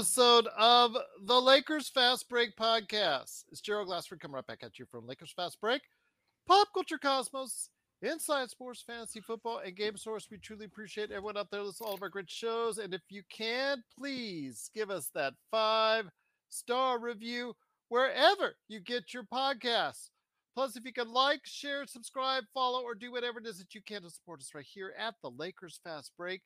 episode of the Lakers Fast Break podcast. It's Gerald Glassford coming right back at you from Lakers Fast Break, Pop Culture Cosmos, Inside Sports, Fantasy Football, and Game Source. We truly appreciate everyone out there listening to all of our great shows. And if you can, please give us that five star review wherever you get your podcasts. Plus, if you can like, share, subscribe, follow, or do whatever it is that you can to support us right here at the Lakers Fast Break,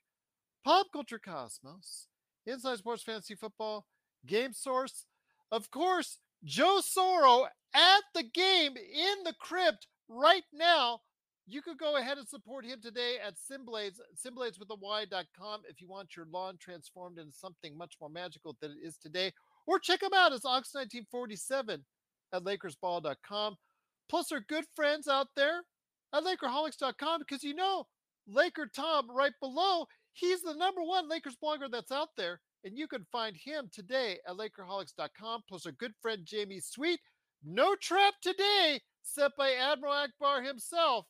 Pop Culture Cosmos, Inside Sports Fantasy Football, Game Source, of course, Joe Soro at the game in the crypt right now. You could go ahead and support him today at Simblades, Simblades with a Y.com if you want your lawn transformed into something much more magical than it is today. Or check him out as Ox1947 at LakersBall.com. Plus, our good friends out there at Lakerholics.com because you know Laker Tom right below, he's the number one Lakers blogger that's out there. And you can find him today at Lakerholics.com. Plus, our good friend Jamie Sweet. No trap today, set by Admiral Ackbar himself.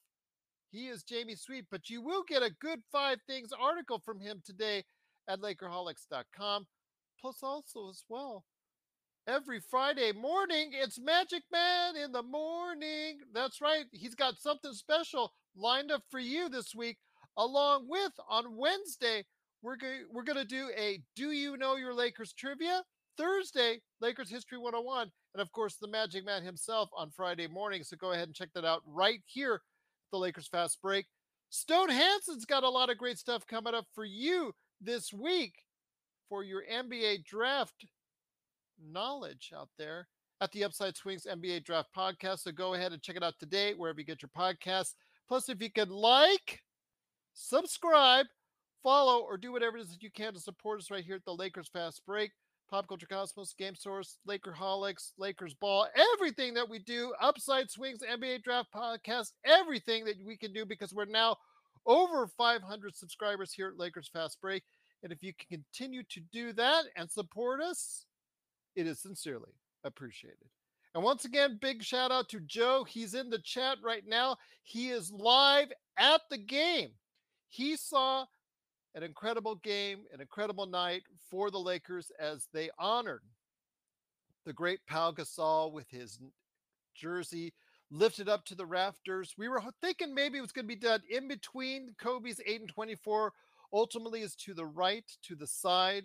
He is Jamie Sweet, but you will get a good five things article from him today at Lakerholics.com. Plus, also as well, every Friday morning. It's Magic Man in the morning. That's right. He's got something special lined up for you this week. Along with on Wednesday, we're going we're going to do a Do You Know Your Lakers trivia. Thursday, Lakers History 101, and of course the Magic Man himself on Friday morning. So go ahead and check that out right here, the Lakers Fast Break. Stone Hansen's got a lot of great stuff coming up for you this week for your NBA draft knowledge out there at the Upside Swings NBA Draft Podcast. So go ahead and check it out today, wherever you get your podcasts. Plus, if you could like, subscribe, follow, or do whatever it is that you can to support us right here at the Lakers Fast Break, Pop Culture Cosmos, Game Source, Lakerholics, Lakers Ball, everything that we do, Upside Swings, NBA Draft Podcast, everything that we can do because we're now over 500 subscribers here at Lakers Fast Break. And if you can continue to do that and support us, it is sincerely appreciated. And once again, big shout out to Joe. He's in the chat right now. He is live at the game. He saw an incredible game, an incredible night for the Lakers as they honored the great Pau Gasol with his jersey lifted up to the rafters. We were thinking maybe it was going to be done in between Kobe's 8 and 24. Ultimately, is to the right, to the side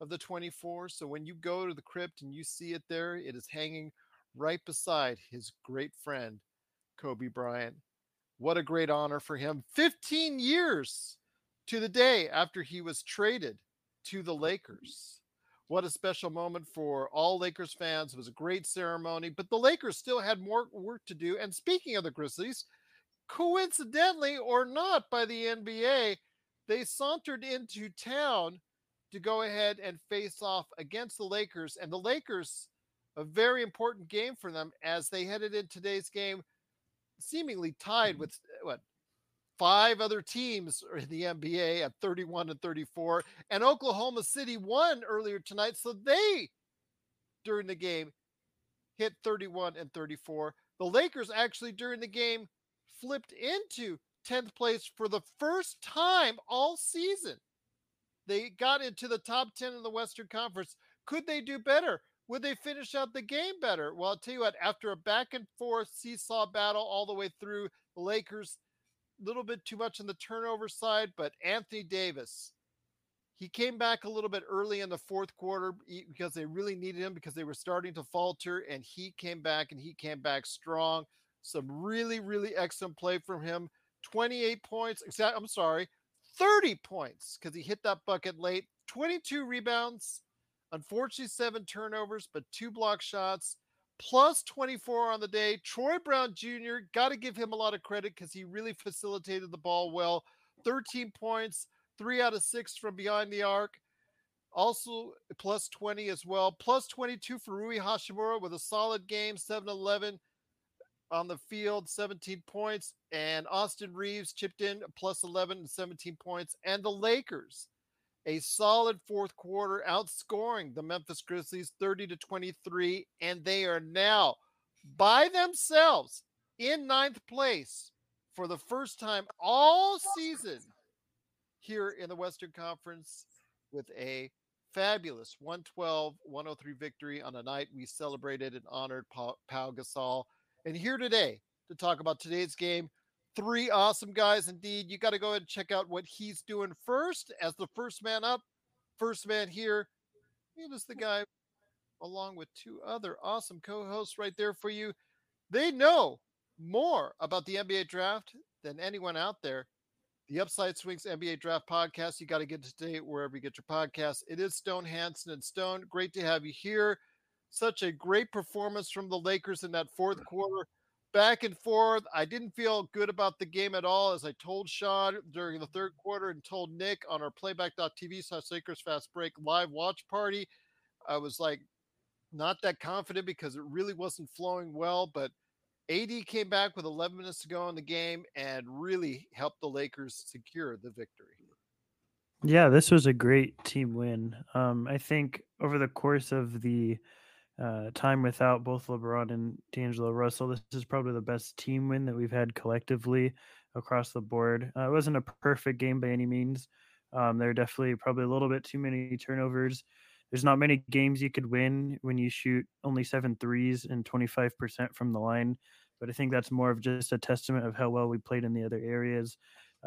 of the 24. So when you go to the crypt and you see it there, it is hanging right beside his great friend, Kobe Bryant. What a great honor for him. 15 years to the day after he was traded to the Lakers. What a special moment for all Lakers fans. It was a great ceremony, but the Lakers still had more work to do. And speaking of the Grizzlies, coincidentally or not by the NBA, they sauntered into town to go ahead and face off against the Lakers. And the Lakers, a very important game for them as they headed in today's game, seemingly tied mm-hmm. with what five other teams in the NBA at 31 and 34, and Oklahoma City won earlier tonight, so they during the game hit 31 and 34. The Lakers actually during the game flipped into 10th place for the first time all season. They got into the top 10 in the Western Conference. Could they do better? Would they finish out the game better? Well, I'll tell you what, after a back and forth seesaw battle all the way through, the Lakers, a little bit too much on the turnover side, but Anthony Davis, he came back a little bit early in the fourth quarter because they really needed him because they were starting to falter, and he came back and he came back strong. Some really, really excellent play from him. 28 points, I'm sorry, 30 points because he hit that bucket late, 22 rebounds, unfortunately, seven turnovers, but two block shots, plus 24 on the day. Troy Brown Jr., got to give him a lot of credit because he really facilitated the ball well. 13 points, three out of six from behind the arc. Also, plus 20 as well. Plus 22 for Rui Hachimura with a solid game, 7 11 on the field, 17 points, and Austin Reaves chipped in plus 11 and 17 points. And the Lakers, a solid fourth quarter, outscoring the Memphis Grizzlies 30 to 23, and they are now by themselves in ninth place for the first time all season here in the Western Conference with a fabulous 112 103 victory on a night we celebrated and honored Pau Gasol and here today to talk about today's game. Three awesome guys indeed. You got to go ahead and check out what he's doing first as the first man up, first man here. He is the guy along with two other awesome co-hosts right there for you. They know more about the NBA draft than anyone out there. The Upside Swings NBA Draft Podcast. You got to get to today wherever you get your podcasts. It is Stone Hansen and Stone. Great to have you here. Such a great performance from the Lakers in that fourth quarter. Back and forth. I didn't feel good about the game at all, as I told Sean during the third quarter and told Nick on our playback.tv slash Lakers Fast Break live watch party. I was like not that confident because it really wasn't flowing well, but AD came back with 11 minutes to go in the game and really helped the Lakers secure the victory. Yeah, this was a great team win. Um, I think over the course of the uh, time without both LeBron and D'Angelo Russell. This is probably the best team win that we've had collectively across the board. Uh, it wasn't a perfect game by any means. Um, there are definitely probably a little bit too many turnovers. There's not many games you could win when you shoot only seven threes and 25% from the line. But I think that's more of just a testament of how well we played in the other areas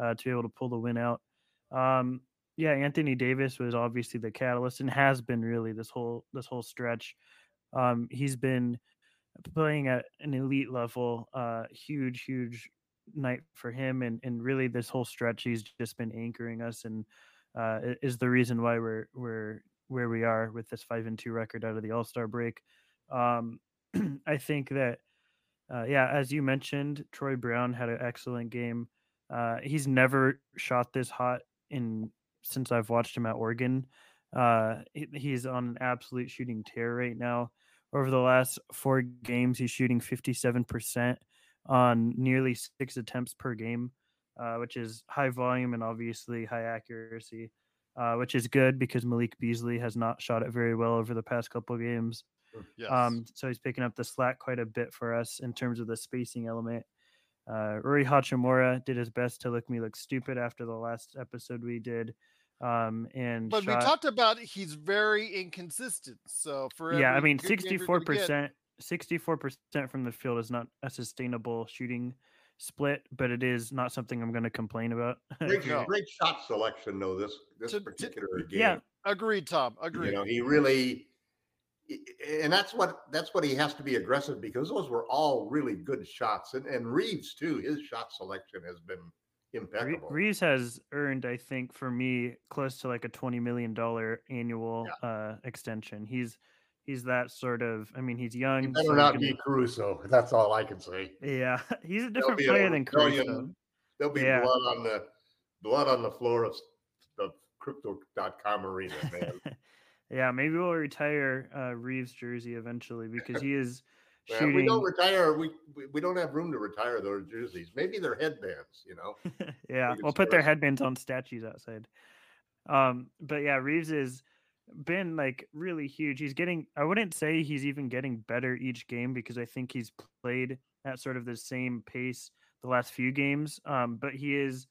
uh, to be able to pull the win out. Um, yeah, Anthony Davis was obviously the catalyst and has been really this whole this whole stretch. Um, he's been playing at an elite level. Uh, huge, huge night for him, and and really this whole stretch, he's just been anchoring us, and uh, is the reason why we're we're where we are with this five and two record out of the All Star break. Um, I think that, uh, yeah, as you mentioned, Troy Brown had an excellent game. Uh, he's never shot this hot in since I've watched him at Oregon. Uh, he's on an absolute shooting tear right now. Over the last four games, he's shooting 57% on nearly six attempts per game, uh, which is high volume and obviously high accuracy, uh, which is good because Malik Beasley has not shot it very well over the past couple games. Yes. Um, so he's picking up the slack quite a bit for us in terms of the spacing element. Uh, Rui Hachimura did his best to look me look stupid after the last episode we did. Um, and but shot, we talked about he's very inconsistent. So for yeah, I mean, sixty four percent, sixty four percent from the field is not a sustainable shooting split, but it is not something I'm going to complain about. Great, no. great shot selection, though. This this to, particular to, game. Yeah, agreed, Tom. Agreed. You know, he really, and that's what that's what he has to be aggressive because those were all really good shots, and and Reaves too. His shot selection has been impeccable. Reaves has earned, I think, for me, close to like a twenty million dollar annual yeah. uh, extension. He's he's that sort of. I mean, he's young. He better so not be Caruso. That's all I can say. Yeah, he's a different player a than Caruso. There'll be yeah. blood on the blood on the floor of the crypto.com arena, man. yeah, maybe we'll retire uh, Reaves jersey eventually because he is shooting. we don't retire. We we- we don't have room to retire those jerseys. Maybe they're headbands. You know. yeah, we'll put their headbands on statues outside. Um, but yeah, Reaves has been like really huge. He's getting I wouldn't say he's even getting better each game because I think he's played at sort of the same pace the last few games. Um, but he is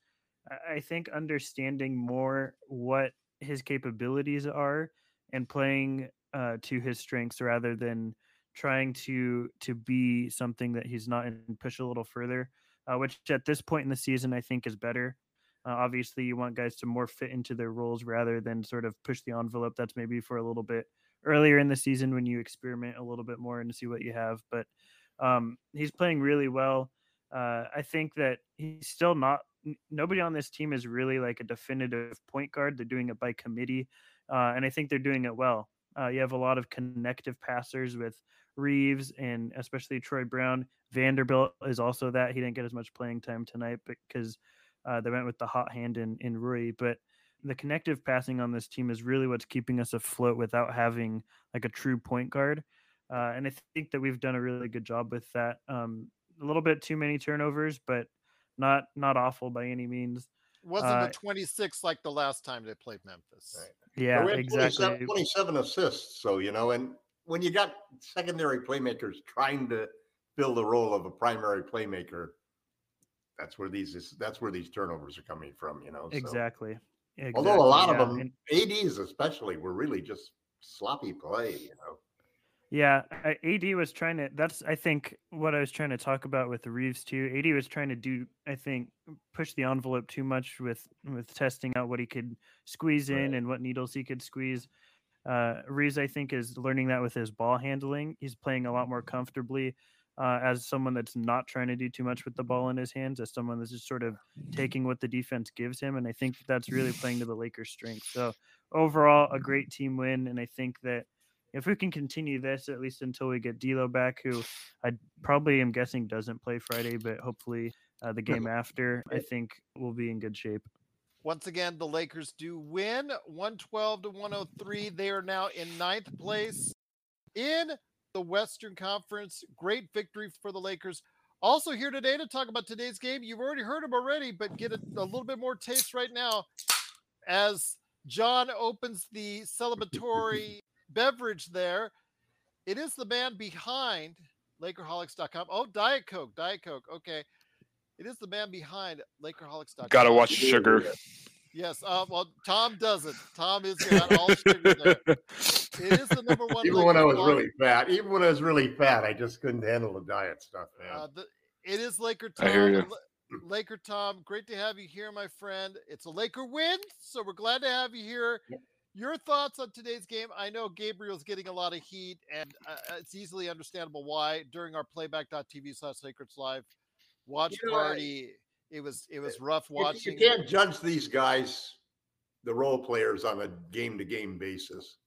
I- I think understanding more what his capabilities are and playing uh, to his strengths rather than trying to to be something that he's not and push a little further uh, which at this point in the season I think is better. Uh, obviously, you want guys to more fit into their roles rather than sort of push the envelope. That's maybe for a little bit earlier in the season when you experiment a little bit more and see what you have. But um, he's playing really well. Uh, I think that he's still not. Nobody on this team is really like a definitive point guard. They're doing it by committee, uh, and I think they're doing it well. Uh, you have a lot of connective passers with Reaves and especially Troy Brown. Vanderbilt is also that. He didn't get as much playing time tonight because uh, they went with the hot hand in, in Rui. But the connective passing on this team is really what's keeping us afloat without having like a true point guard. Uh, and I think that we've done a really good job with that. Um, a little bit too many turnovers, but not not awful by any means. Wasn't Uh, the 26 like the last time they played Memphis? Right. Yeah, we had exactly. 27, 27 assists. So, you know, and when you got secondary playmakers trying to fill the role of a primary playmaker, that's where these that's where these turnovers are coming from, you know. So, Exactly. although a lot exactly, of them, and- ADs especially, were really just sloppy play, you know. Yeah, AD was trying to. That's I think what I was trying to talk about with Reaves too. AD was trying to do, I think, push the envelope too much with with testing out what he could squeeze in Right. and what needles he could squeeze. Uh, Reaves, I think, is learning that with his ball handling. He's playing a lot more comfortably uh, as someone that's not trying to do too much with the ball in his hands, as someone that's just sort of taking what the defense gives him. And I think that's really playing to the Lakers' strength. So overall, a great team win, and I think that if we can continue this at least until we get D'Lo back, who I probably am guessing doesn't play Friday, but hopefully uh, the game after, I think we'll be in good shape. Once again, the Lakers do win 112 to 103. They are now in ninth place in the Western Conference. Great victory for the Lakers. Also, here today to talk about today's game. You've already heard him already, but get a, a little bit more taste right now as John opens the celebratory beverage there. It is the man behind Lakerholics.com. Oh, Diet Coke, Diet Coke. Okay. It is the man behind Lakerholics.com. Gotta watch sugar. Yes. Uh, well, Tom doesn't. Tom is got all sugar there. It is the number one. Even when I was blog. really fat, even when I was really fat, I just couldn't handle the diet stuff, man. Uh, the, it is Laker Tom. I hear ya. La- Laker Tom, great to have you here, my friend. It's a Laker win, so we're glad to have you here. Your thoughts on today's game? I know Gabriel's getting a lot of heat, and uh, uh, it's easily understandable why. During our playback.tv slash Lakers live watch You know, I- party, it was it was rough watching. You can't judge these guys, the role players, on a game to game basis.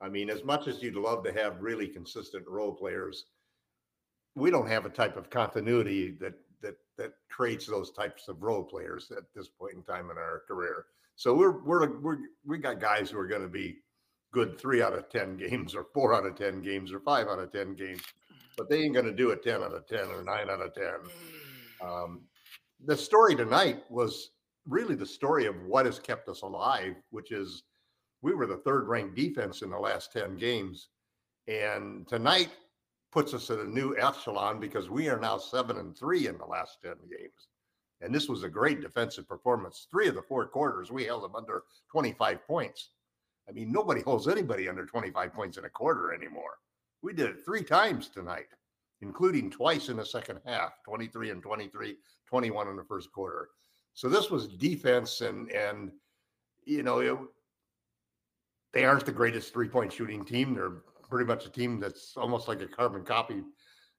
I mean, as much as you'd love to have really consistent role players, we don't have a type of continuity that that that creates those types of role players at this point in time in our career. So we're we're we're we got guys who are going to be good three out of ten games, or four out of ten games, or five out of ten games, but they ain't going to do a ten out of ten or nine out of ten. Mm. Um, the story tonight was really the story of what has kept us alive, which is we were the third ranked defense in the last 10 games. And tonight puts us at a new echelon because we are now seven and three in the last 10 games. And this was a great defensive performance. Three of the four quarters, we held them under 25 points. I mean, nobody holds anybody under 25 points in a quarter anymore. We did it three times tonight, including twice in the second half 23 and 23, 21 in the first quarter. So this was defense, and, and you know, it, they aren't the greatest three point shooting team. They're pretty much a team that's almost like a carbon copy,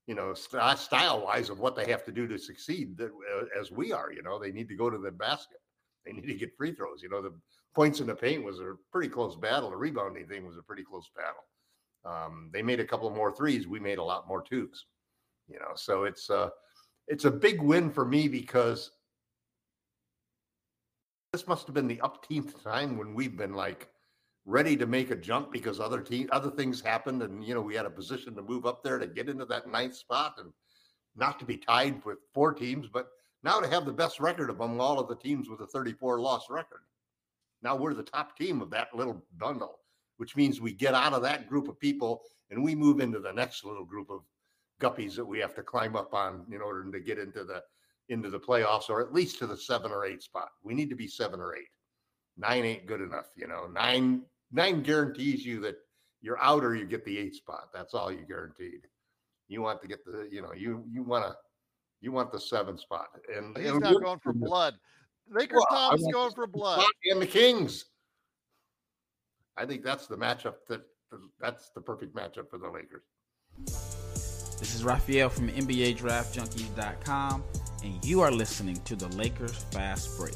you know, st- style wise of what they have to do to succeed that, uh, as we are. You know, they need to go to the basket, they need to get free throws. You know, the points in the paint was a pretty close battle. The rebounding thing was a pretty close battle. Um, they made a couple more threes. We made a lot more twos. You know, so it's uh, it's a big win for me because this must have been the upteenth time when we've been like ready to make a jump because other team other things happened and you know we had a position to move up there to get into that ninth spot and not to be tied with four teams but now to have the best record among all of the teams with a 34 loss record now we're the top team of that little bundle which means we get out of that group of people and we move into the next little group of guppies that we have to climb up on in order to get into the into the playoffs or at least to the seven or eight spot we need to be seven or eight nine ain't good enough you know nine nine guarantees you that you're out or you get the eight spot. That's all you guaranteed. You want to get the, you know, you you want to you want the seven spot. And he's not going for blood. Lakers well, Tom's going for blood. And the Kings. I think that's the matchup that that's the perfect matchup for the Lakers. This is Raphael from NBA Draft Junkies.com, and you are listening to the Lakers Fast Break.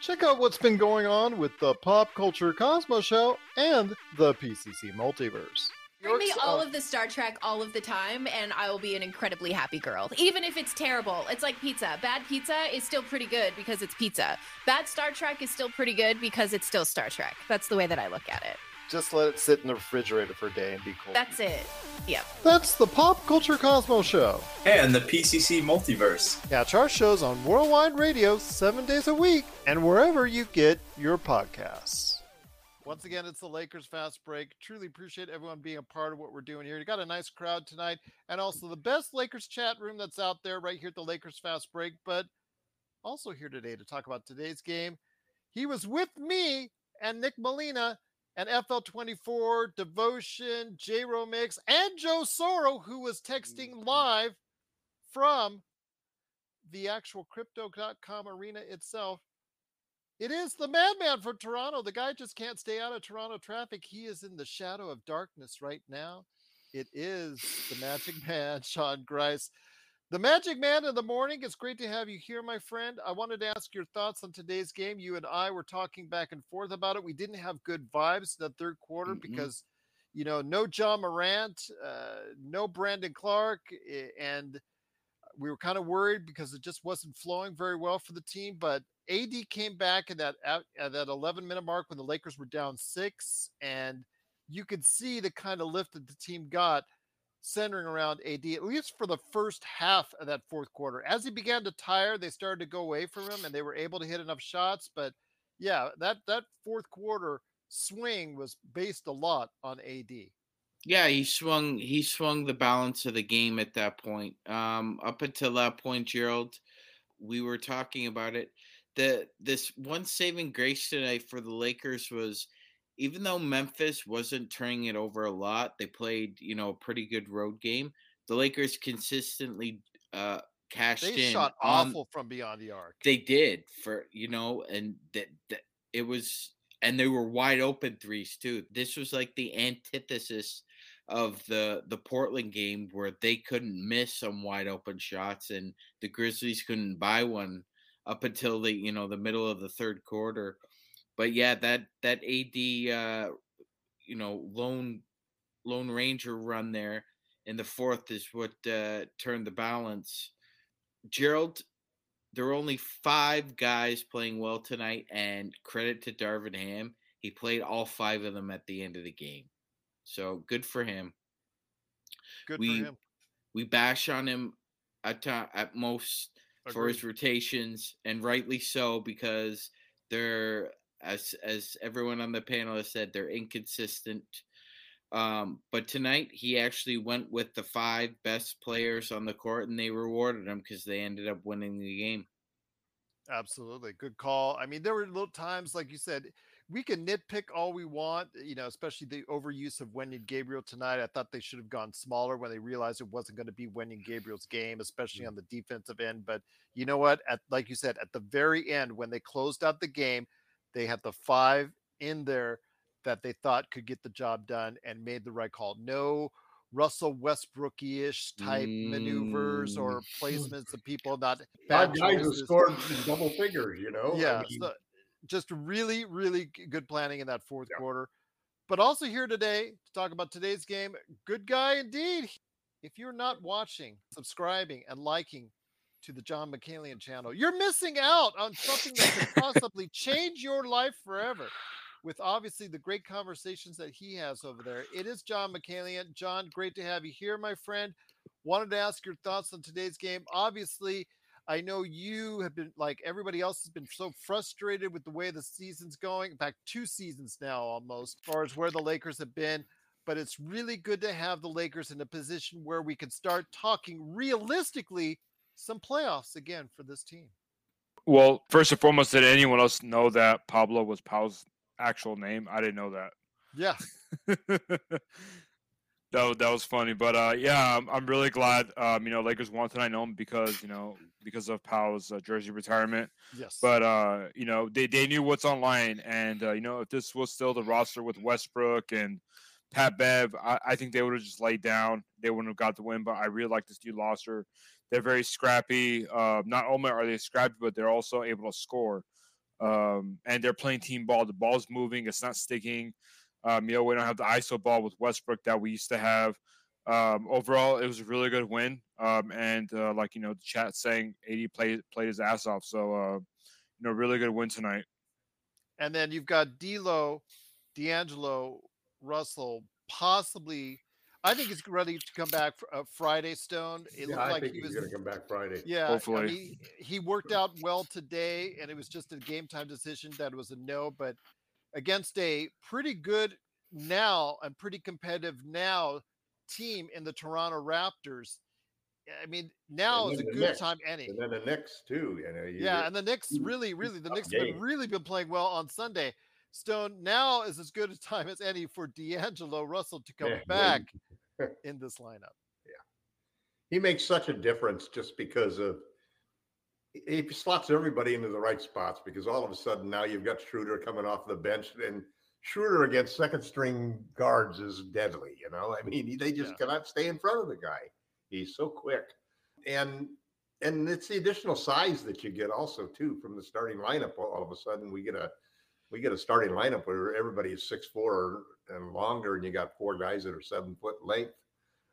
Check out what's been going on with the Pop Culture Cosmos Show and the PCC Multiverse. Bring me all of the Star Trek all of the time, and I will be an incredibly happy girl. Even if it's terrible, it's like pizza. Bad pizza is still pretty good because it's pizza. Bad Star Trek is still pretty good because it's still Star Trek. That's the way that I look at it just let it sit in the refrigerator for a day and be cool. That's it. Yep. That's the Pop Culture Cosmos Show. And the PCC Multiverse. Catch our shows on Worldwide Radio seven days a week and wherever you get your podcasts. Once again, it's the Lakers Fast Break. Truly appreciate everyone being a part of what we're doing here. You got a nice crowd tonight, and also the best Lakers chat room that's out there right here at the Lakers Fast Break. But also here today to talk about today's game. He was with me and Nick Molina and FL24, Devotion, J Romix, and Joe Soro, who was texting mm-hmm. live from the actual crypto.com arena itself. It is the madman from Toronto. The guy just can't stay out of Toronto traffic. He is in the shadow of darkness right now. It is the magic man, Sean Grice. The Magic Man in the morning. It's great to have you here, my friend. I wanted to ask your thoughts on today's game. You and I were talking back and forth about it. We didn't have good vibes in the third quarter mm-hmm. because, you know, no Ja Morant, uh, no Brandon Clarke, and we were kind of worried because it just wasn't flowing very well for the team. But AD came back at that at, at that 11 minute mark when the Lakers were down six, and you could see the kind of lift that the team got centering around AD, at least for the first half of that fourth quarter. As he began to tire, they started to go away from him and they were able to hit enough shots. But yeah, that that fourth quarter swing was based a lot on AD. Yeah, he swung he swung the balance of the game at that point. Um, up until that point, Gerald, we were talking about it. The this one saving grace tonight for the Lakers was even though Memphis wasn't turning it over a lot, they played, you know, a pretty good road game. The Lakers consistently uh cashed they in. shot awful from beyond the arc. They did for you know, and that, that it was and they were wide open threes too. This was like the antithesis of the the Portland game where they couldn't miss some wide open shots and the Grizzlies couldn't buy one up until the you know the middle of the third quarter but yeah, that that AD, uh, you know, lone lone ranger run there in the fourth is what uh, turned the balance. Gerald, there were only five guys playing well tonight, and credit to Darvin Ham, he played all five of them at the end of the game. So good for him. Good we, for him. We bash on him at, at most Agreed. for his rotations, and rightly so because they're as as everyone on the panel has said, they're inconsistent. Um, but tonight he actually went with the five best players on the court, and they rewarded him because they ended up winning the game. Absolutely. Good call. I mean, there were little times, like you said, we can nitpick all we want, you know, especially the overuse of Wenyen Gabriel tonight. I thought they should have gone smaller when they realized it wasn't going to be Wenyen Gabriel's game, especially on the defensive end. But you know what? At like you said, at the very end, when they closed out the game, they had the five in there that they thought could get the job done and made the right call. No Russell Westbrook-ish type maneuvers or Mm. placements of people not Five bad guys who scored double figures, you know? I Yeah, mean, so just really, really good planning in that fourth quarter. But also here today to talk about today's game. Good guy indeed. If you're not watching, subscribing, and liking to the John McCalian channel, you're missing out on something that could possibly change your life forever. With obviously the great conversations that he has over there. It is John McCalian. John, great to have you here, my friend. Wanted to ask your thoughts on today's game. Obviously, I know you have been like everybody else has been so frustrated with the way the season's going. In fact, two seasons now almost, as far as where the Lakers have been. But it's really good to have the Lakers in a position where we can start talking realistically some playoffs again for this team. Well, first and foremost, did anyone else know that Pablo was Pau's actual name? I didn't know that. Yeah. that that was funny, but uh, yeah, I'm, I'm really glad. Um, you know, Lakers won tonight, know because you know because of Pau's uh, jersey retirement. Yes. But uh, you know, they they knew what's online, and uh, you know, if this was still the roster with Westbrook and Pat Bev, I, I think they would have just laid down. They wouldn't have got the win. But I really like this new roster. They're very scrappy. Uh, not only are they scrappy, but they're also able to score. Um, and they're playing team ball. The ball's moving. It's not sticking. Um, you know, we don't have the ISO ball with Westbrook that we used to have. Um, overall, it was a really good win. Um, and uh, like you know, the chat saying AD played played his ass off. So uh, you know, really good win tonight. And then you've got D'Lo, D'Angelo, Russell, possibly. I think he's ready to come back for uh, Friday. Stone. It yeah, looked I like think he was. going to come back Friday. Yeah, I Hopefully. mean, he worked out well today, and it was just a game time decision that was a no. But against a pretty good now and pretty competitive now team in the Toronto Raptors, I mean, now is a good Knicks, time any. And then the Knicks too. You know, you- Yeah, and the Knicks really, really, the tough Knicks have been really been playing well on Sunday. Stone now is as good a time as any for D'Angelo Russell to come Yeah, back in this lineup. Yeah. He makes such a difference just because of he slots everybody into the right spots because all of a sudden now you've got Schroeder coming off the bench and Schroeder against second string guards is deadly. You know, I mean, they just Yeah. cannot stay in front of the guy. He's so quick, and and it's the additional size that you get also too from the starting lineup. All all of a sudden, we get a we get a starting lineup where everybody is six four and longer, and you got four guys that are seven foot length.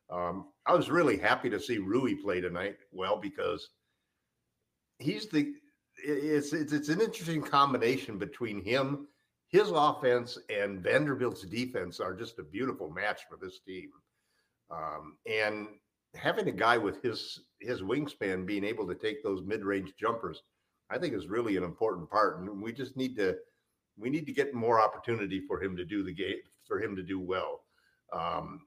Um, I was really happy to see Rui play tonight. Well, because he's the it's it's it's an interesting combination between him, his offense, and Vanderbilt's defense are just a beautiful match for this team. Um, and having a guy with his his wingspan being able to take those mid range jumpers, I think is really an important part. And we just need to we need to get more opportunity for him to do the game for him to do well. Um,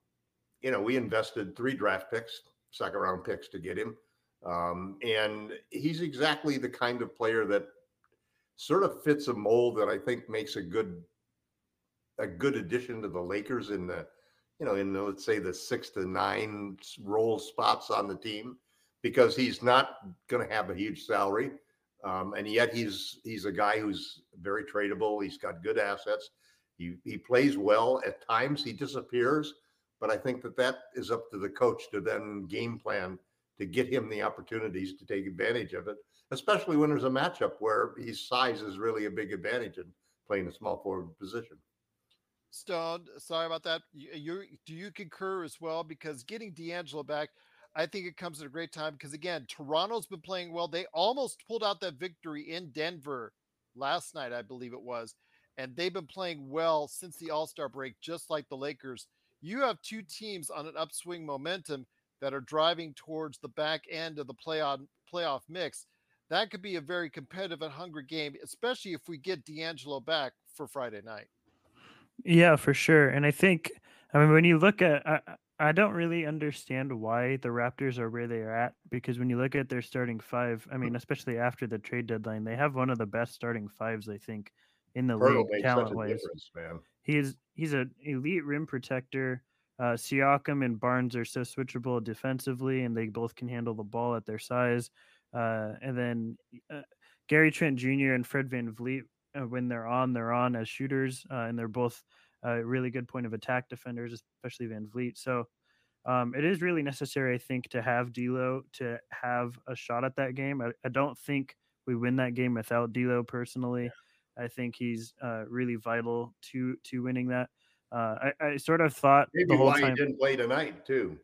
you know, we invested three draft picks, second round picks to get him. Um, and he's exactly the kind of player that sort of fits a mold that I think makes a good a good addition to the Lakers in the you know in the, let's say the six to nine role spots on the team because he's not going to have a huge salary um, and yet he's he's a guy who's very tradable he's got good assets he he plays well at times he disappears but I think that that is up to the coach to then game plan to get him the opportunities to take advantage of it, especially when there's a matchup where his size is really a big advantage in playing a small forward position. Stone, sorry about that. You, you do you concur as well? Because getting D'Angelo back, I think it comes at a great time. Because again, Toronto's been playing well. They almost pulled out that victory in Denver last night, I believe it was, and they've been playing well since the All Star break, just like the Lakers. You have two teams on an upswing momentum that are driving towards the back end of the playoff playoff mix. that could be a very competitive and hungry game, especially if we get D'Angelo back for Friday night. Yeah, for sure. And I think, I mean, when you look at, I don't really understand why the Raptors are where they are at because when you look at their starting five, I mean, especially after the trade deadline, they have one of the best starting fives, I think, in the league talent wise. difference, man. He's he's an elite rim protector. Uh, Siakam and Barnes are so switchable defensively, and they both can handle the ball at their size. Uh, and then uh, Gary Trent Jr. and Fred VanVleet, uh, when they're on, they're on as shooters, uh, and they're both uh, really good point of attack defenders, especially VanVleet. So um, it is really necessary, I think, to have D'Lo to have a shot at that game. I, I don't think we win that game without D'Lo personally. I think he's uh, really vital to to winning that. Uh, I, I sort of thought Maybe the whole why time. he didn't play tonight too.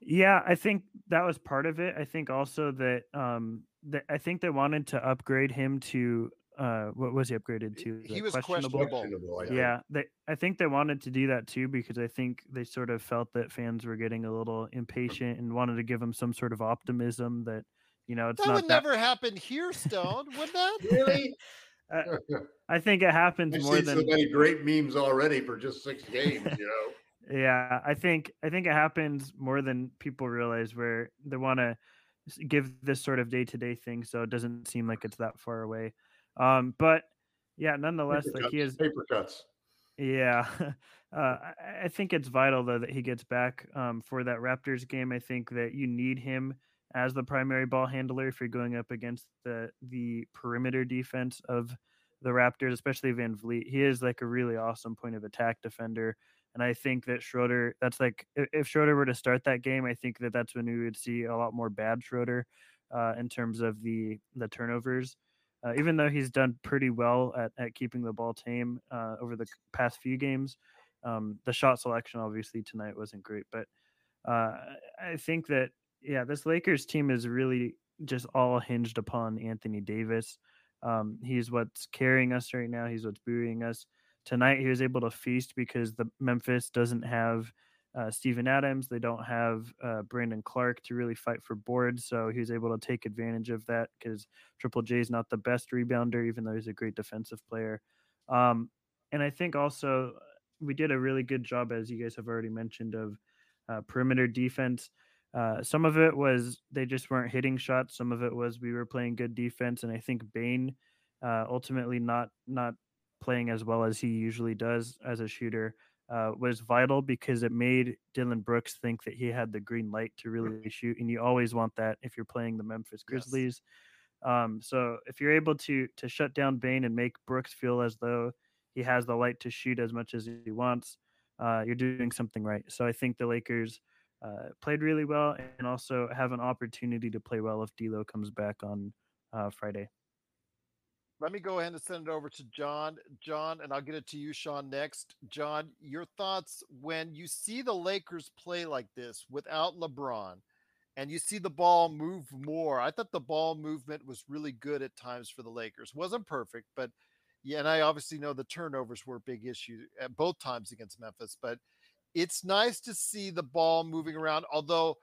Yeah, I think that was part of it. I think also that um that I think they wanted to upgrade him to uh what was he upgraded to? He The was questionable. I think. Yeah, they I think they wanted to do that too because I think they sort of felt that fans were getting a little impatient and wanted to give him some sort of optimism that you know it's That not would that never happen here, Stone, would that? Really? uh, I think it happens I've more seen than so many great memes already for just six games. You know. Yeah, I think I think it happens more than people realize where they want to give this sort of day-to-day thing so it doesn't seem like it's that far away. Um but yeah, nonetheless Paper like he cuts, is paper cuts. yeah. Uh, I, I think it's vital though that he gets back um, for that Raptors game. I think that you need him as the primary ball handler if you're going up against the the perimeter defense of the Raptors, especially VanVleet. He is like a really awesome point of attack defender, and I think that Schroeder. That's like if Schroeder were to start that game, I think that that's when we would see a lot more bad Schroeder uh, in terms of the the turnovers. Uh, even though he's done pretty well at, at keeping the ball tame uh, over the past few games, um, the shot selection obviously tonight wasn't great. But uh, I think that yeah, this Lakers team is really just all hinged upon Anthony Davis. Um, he's what's carrying us right now. He's what's buoying us. Tonight he was able to feast because the Memphis doesn't have uh, Steven Adams. They don't have uh, Brandon Clarke to really fight for boards. So he was able to take advantage of that because Triple J is not the best rebounder, even though he's a great defensive player. Um, and I think also we did a really good job, as you guys have already mentioned, of uh, perimeter defense. Uh, some of it was they just weren't hitting shots. Some of it was we were playing good defense, and I think Bane uh, ultimately not not playing as well as he usually does as a shooter uh, was vital because it made Dillon Brooks think that he had the green light to really shoot, and you always want that if you're playing the Memphis Grizzlies. Um, so if you're able to to shut down Bane and make Brooks feel as though he has the light to shoot as much as he wants, uh, you're doing something right. So I think the Lakers uh, played really well and also have an opportunity to play well if D'Lo comes back on uh, Friday. Let me go ahead and send it over to John. John, and I'll get it to you, Sean, next. John, your thoughts when you see the Lakers play like this without LeBron and you see the ball move more. I thought the ball movement was really good at times for the Lakers. Wasn't perfect, but yeah, and I obviously know the turnovers were a big issue at both times against Memphis, but it's nice to see the ball moving around, although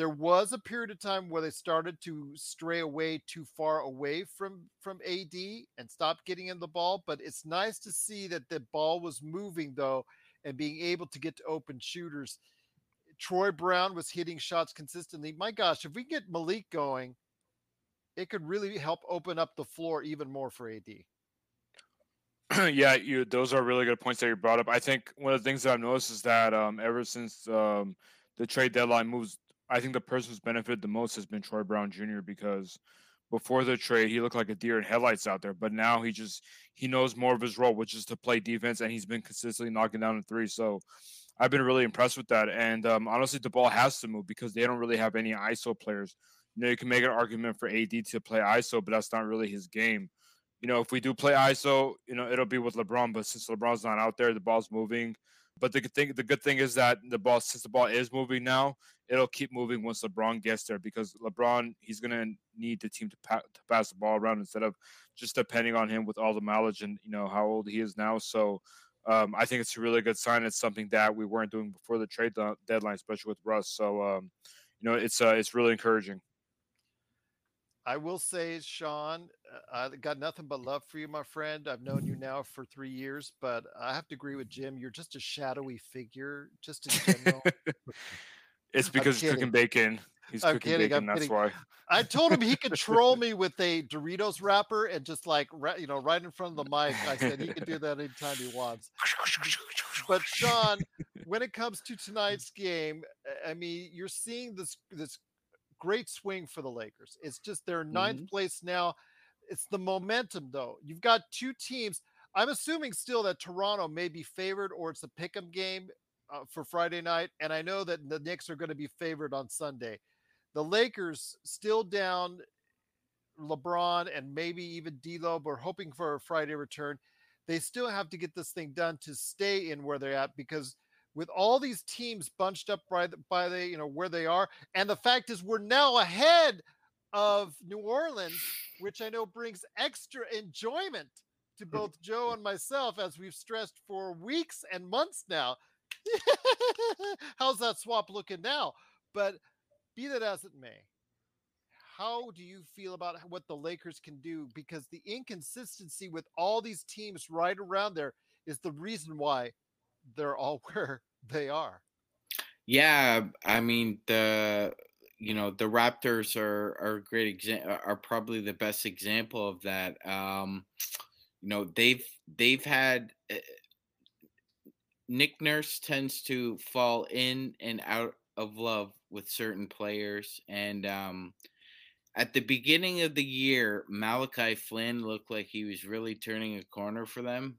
there was a period of time where they started to stray away too far away from from AD and stopped getting in the ball. But it's nice to see that the ball was moving though and being able to get to open shooters. Troy Brown was hitting shots consistently. My gosh, if we get Malik going, it could really help open up the floor even more for AD. yeah, you those are really good points that you brought up. I think one of the things that I've noticed is that um, ever since um, the trade deadline moves, I think the person who's benefited the most has been Troy Brown Jr. because before the trade he looked like a deer in headlights out there, but now he just he knows more of his role, which is to play defense, and he's been consistently knocking down the three. So I've been really impressed with that. And um, honestly, the ball has to move because they don't really have any ISO players. You know, you can make an argument for AD to play ISO, but that's not really his game you know, if we do play ISO, you know, it'll be with LeBron. But since LeBron's not out there, the ball's moving. But the good thing, the good thing is that the ball, since the ball is moving now, it'll keep moving once LeBron gets there because LeBron, he's gonna need the team to, pa- to pass the ball around instead of just depending on him with all the mileage and you know how old he is now. So um, I think it's a really good sign. It's something that we weren't doing before the trade deadline, especially with Russ. So um, you know, it's uh, it's really encouraging. I will say, Sean, uh, I got nothing but love for you, my friend. I've known you now for three years, but I have to agree with Jim. You're just a shadowy figure, just in general. It's because he's cooking bacon. He's I'm cooking kidding, bacon. I'm That's kidding. why. I told him he could troll me with a Doritos wrapper and just like, you know, right in front of the mic. I said he can do that anytime he wants. But Sean, when it comes to tonight's game, I- I mean, you're seeing this this great swing for the Lakers. It's just their ninth place now. It's the momentum, though. You've got two teams. I'm assuming still that Toronto may be favored, or it's a pick'em game uh, for Friday night. And I know that the Knicks are going to be favored on Sunday. The Lakers still down LeBron and maybe even D'Lo. We're hoping for a Friday return. They still have to get this thing done to stay in where they're at because with all these teams bunched up by the, by the you know where they are, and the fact is we're now ahead of New Orleans, which I know brings extra enjoyment to both Joe and myself as we've stressed for weeks and months now. How's that swap looking now? But be that as it may, how do you feel about what the Lakers can do? Because the inconsistency with all these teams right around there is the reason why they're all where they are. Yeah, I mean the you know the Raptors are are a great example are probably the best example of that. Um, you know they've they've had uh, Nick Nurse tends to fall in and out of love with certain players, and um, at the beginning of the year, Malachi Flynn looked like he was really turning a corner for them,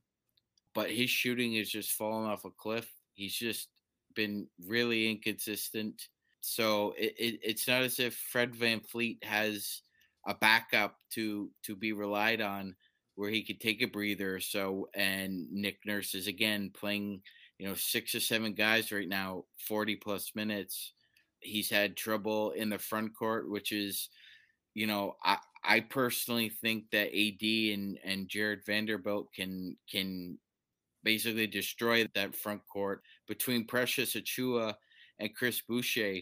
but his shooting is just falling off a cliff. He's just been really inconsistent. So it, it, it's not as if Fred VanVleet has a backup to to be relied on where he could take a breather. So and Nick Nurse is again playing, you know, six or seven guys right now, 40 plus minutes. He's had trouble in the front court, which is, you know, I I personally think that AD and and Jarred Vanderbilt can can basically destroy that front court between Precious Achiuwa and Chris Boucher.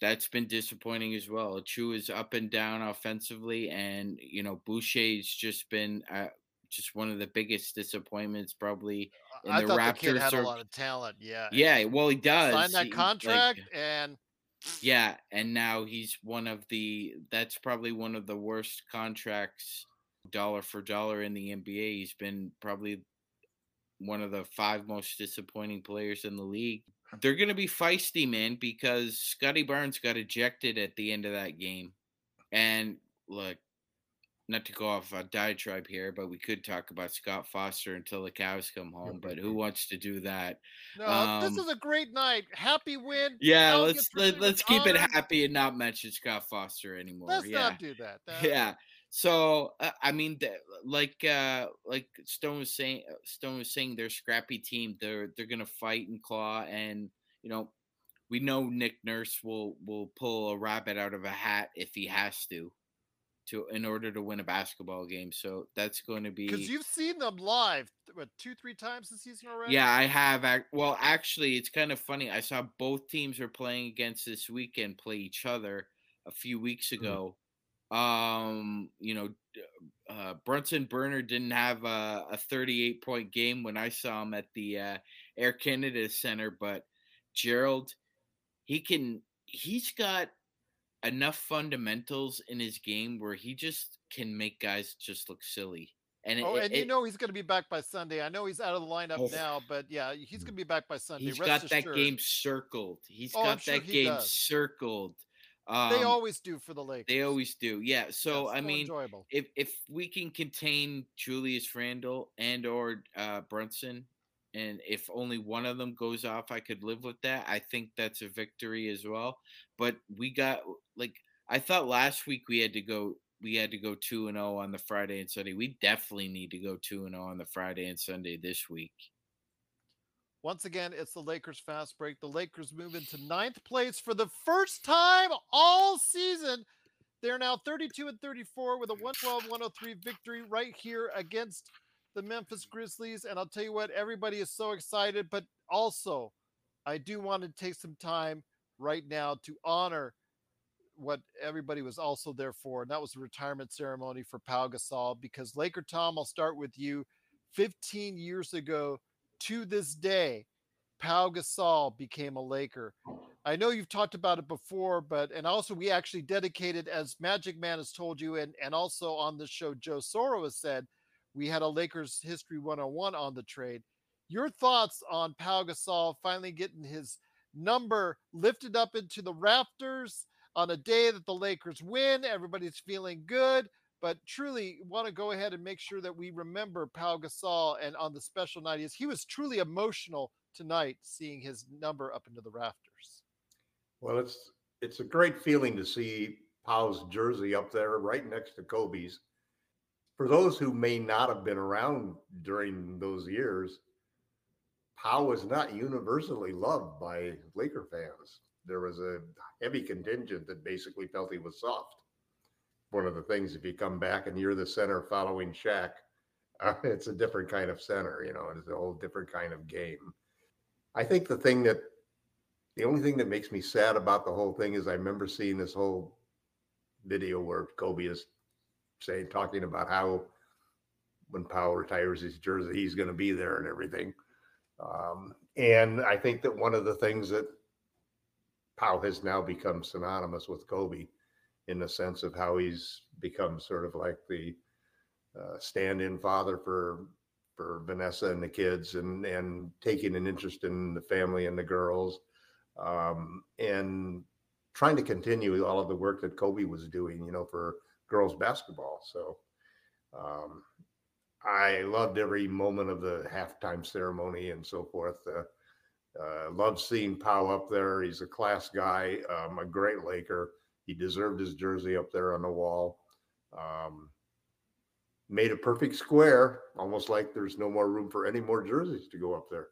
That's been disappointing as well. Achiuwa is up and down offensively, and you know Boucher's just been uh, just one of the biggest disappointments probably in I the thought Raptors. the kid had a lot of talent. Yeah. yeah, well he does. Signed that He- like, contract and yeah, and now he's one of the that's probably one of the worst contracts dollar for dollar in the NBA. He's been probably one of the five most disappointing players in the league. They're going to be feisty, man, because Scottie Barnes got ejected at the end of that game. And look, not to go off a diatribe here, but we could talk about Scott Foster until the cows come home. But who wants to do that? no, Um, this is a great night. Happy win. Yeah, let's let, received let's keep it happy and not mention Scott Foster anymore. Let's yeah. not do that. That- Yeah. So uh, I mean, like uh, like Stone was saying, uh, Stone was saying, they're a scrappy team. They're they're gonna fight and claw, and you know, we know Nick Nurse will will pull a rabbit out of a hat if he has to, to in order to win a basketball game. So that's going to be Because you've seen them live, what, two, three times this season already? yeah, I have. Well, actually, it's kind of funny. I saw both teams are playing against this weekend play each other a few weeks ago. Um, you know, uh, Brunson Burner didn't have a, a 38 point game when I saw him at the uh, Air Canada Center, but Gerald, he can. He's got enough fundamentals in his game where he just can make guys just look silly. And it, Oh, it- and you know he's going to be back by Sunday. I know he's out of the lineup Oh. now, but yeah, he's going to be back by Sunday. He's Rest got that game circled. He's Oh, got that game does. circled. They Um, always do for the Lakers. They always do. Yeah. So I so mean, enjoyable. if if we can contain Julius Randle and or uh, Brunson, and if only one of them goes off, I could live with that. I think that's a victory as well. But we got like I thought last week we had to go. We had to go two and zero on the Friday and Sunday. We definitely need to go two and zero on the Friday and Sunday this week. Once again, it's the Lakers fast break. The Lakers move into ninth place for the first time all season. They're now 32 and 34 with a 112 103 victory right here against the Memphis Grizzlies. And I'll tell you what, everybody is so excited. But also, I do want to take some time right now to honor what everybody was also there for, and that was the retirement ceremony for Pau Gasol. Because Laker Tom, I'll start with you. 15 years ago to this day, Pau Gasol became a Laker. I know you've talked about it before, but and also we actually dedicated, as Magic Man has told you, and and also on the show, Joe Soro has said, we had a Lakers history 101 on the trade. Your thoughts on Pau Gasol finally getting his number lifted up into the rafters on a day that the Lakers win. Everybody's feeling good, but truly want to go ahead and make sure that we remember Pau Gasol and on the special night is he was truly emotional tonight seeing his number up into the rafters. Well, it's it's a great feeling to see Pau's jersey up there right next to Kobe's. For those who may not have been around during those years, Pau was not universally loved by Laker fans. There was a heavy contingent that basically felt he was soft. One of the things, if you come back and you're the center following Shaq, uh, it's a different kind of center, you know, it's a whole different kind of game. I think the thing that, the only thing that makes me sad about the whole thing is I remember seeing this whole video where Kobe is saying, talking about how when Pau retires his jersey, he's going to be there and everything. Um, and I think that one of the things that Pau has now become synonymous with Kobe in the sense of how he's become sort of like the uh, stand-in father for for Vanessa and the kids and and taking an interest in the family and the girls um, and trying to continue all of the work that Kobe was doing, you know, for girls basketball. So um, I loved every moment of the halftime ceremony and so forth. Uh, uh, loved seeing Pau up there. He's a class guy, um, a great Laker. He deserved his jersey up there on the wall. Um, made a perfect square, almost like there's no more room for any more jerseys to go up there.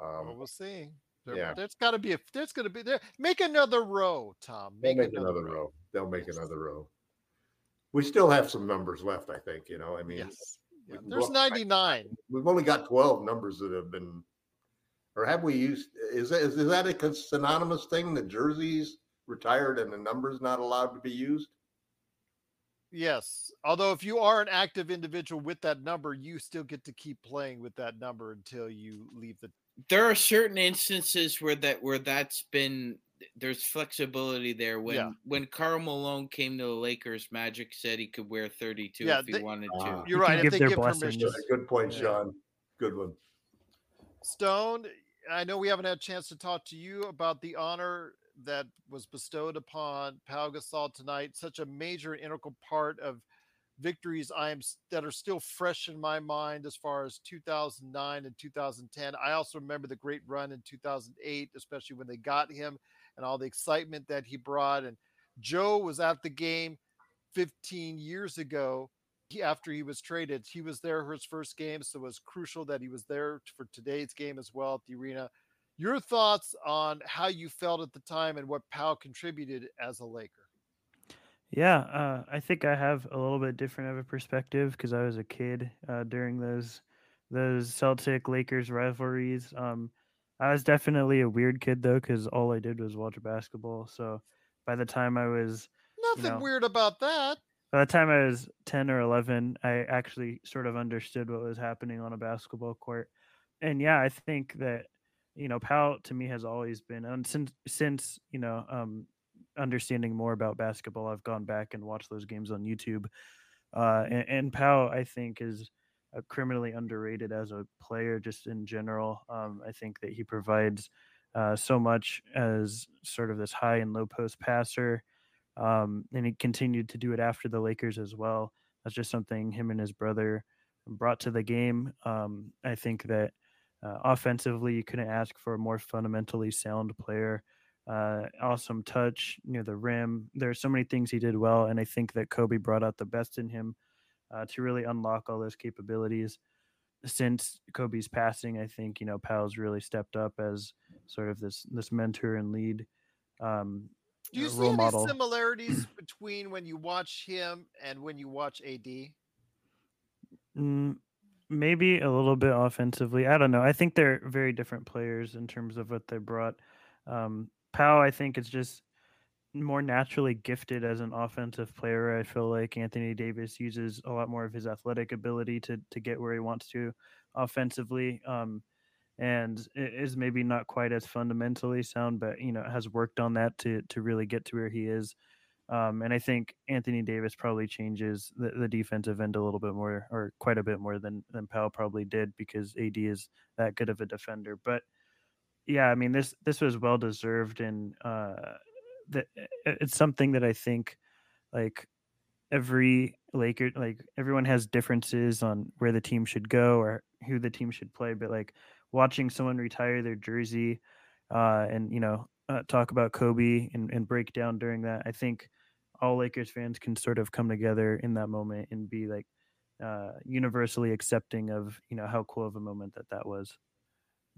Um, well, we'll see. There, yeah. There's got to be a. There's going to be there. Make another row, Tom. Make, make another row. They'll make another row. We still have some numbers left, I think. You know, I mean, Yes. Yeah, There's up- 99. We've only got 12 numbers that have been, or have we used? Is that is, is that a synonymous thing? The jerseys retired and the numbers not allowed to be used? Yes. Although if you are an active individual with that number, you still get to keep playing with that number until you leave the. there are certain instances where that where that's been there's flexibility there when Yeah. when Karl Malone came to the Lakers Magic said he could wear 32 Yeah, if he they- wanted to ah. You're right. If they give blessings. permission. Good point, Yeah. Sean. Good one. Stone, I know we haven't had a chance to talk to you about the honor that was bestowed upon Pau Gasol tonight. Such a major integral part of victories I am that are still fresh in my mind as far as 2009 and 2010. I also remember the great run in 2008, especially when they got him and all the excitement that he brought. And Joe was at the game 15 years ago after he was traded. He was there for his first game, so it was crucial that he was there for today's game as well at the arena. Your thoughts on how you felt at the time and what Pau contributed as a Laker? Yeah, uh, I think I have a little bit different of a perspective because I was a kid uh, during those those Celtic Lakers rivalries. Um, I was definitely a weird kid though because all I did was watch basketball. So by the time I was Nothing know, weird about that. by the time I was ten or eleven, I actually sort of understood what was happening on a basketball court. And yeah, I think that you know, Pau to me has always been, and since since you know, um, understanding more about basketball, I've gone back and watched those games on YouTube. Uh, and, and Pau, I think, is uh, criminally underrated as a player, just in general. Um, I think that he provides uh, so much as sort of this high and low post passer, um, and he continued to do it after the Lakers as well. That's just something him and his brother brought to the game. Um, I think that uh, offensively, you couldn't ask for a more fundamentally sound player. Uh, awesome touch near the rim. There are so many things he did well, and I think that Kobe brought out the best in him uh, to really unlock all those capabilities. Since Kobe's passing, I think you know Pau's really stepped up as sort of this this mentor and lead um, Do you uh, see any model. similarities between when you watch him and when you watch AD? Mm, maybe a little bit offensively. I don't know. I think they're very different players in terms of what they brought. Um, Pau, I think, is just more naturally gifted as an offensive player. I feel like Anthony Davis uses a lot more of his athletic ability to to get where he wants to offensively. Um, and is maybe not quite as fundamentally sound, but you know has worked on that to to really get to where he is. Um, and I think Anthony Davis probably changes the, the, defensive end a little bit more, or quite a bit more than than Pau probably did, because AD is that good of a defender. But yeah, I mean this this was well deserved, and uh, that it's something that I think like every Laker, like everyone has differences on where the team should go or who the team should play, but like watching someone retire their jersey, uh, and you know uh, talk about Kobe and, and break down during that, I think all Lakers fans can sort of come together in that moment and be like uh, universally accepting of you know how cool of a moment that that was.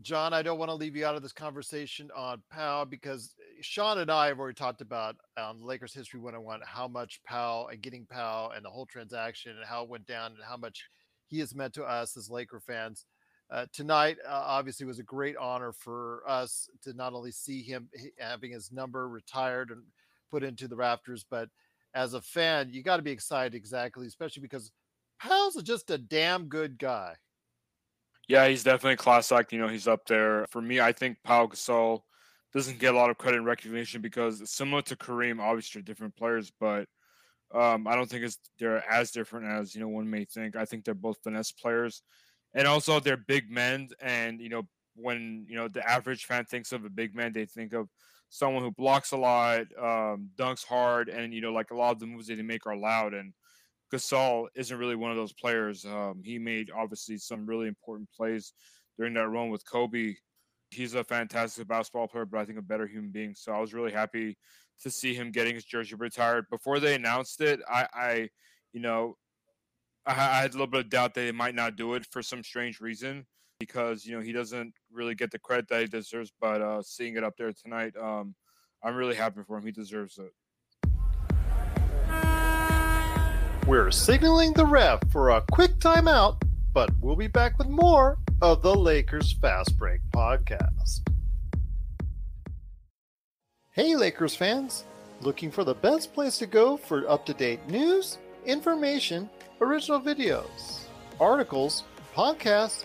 John, I don't want to leave you out of this conversation on Pau because Sean and I have already talked about um, Lakers History 101 how much Pau and getting Pau and the whole transaction and how it went down and how much he has meant to us as Laker fans. Uh, tonight, uh, obviously, was a great honor for us to not only see him having his number retired and put into the rafters, but as a fan, you got to be excited, exactly, especially because Pau's just a damn good guy. Yeah, he's definitely class act. You know, he's up there. For me, I think Pau Gasol doesn't get a lot of credit and recognition because similar to Kareem, obviously different players, but um, I don't think it's they're as different as you know one may think. I think they're both finesse players, and also they're big men. And you know, when you know the average fan thinks of a big man, they think of someone who blocks a lot, um, dunks hard, and you know, like a lot of the moves that they make are loud. And Gasol isn't really one of those players. Um, he made obviously some really important plays during that run with Kobe. He's a fantastic basketball player, but I think a better human being. So I was really happy to see him getting his jersey retired. Before they announced it, I, I you know, I, I had a little bit of doubt that they might not do it for some strange reason because you know he doesn't really get the credit that he deserves. But uh, seeing it up there tonight, um, I'm really happy for him. He deserves it. We're signaling the ref for a quick timeout, but we'll be back with more of the Lakers Fast Break podcast. Hey, Lakers fans! Looking for the best place to go for up to date news, information, original videos, articles, podcasts,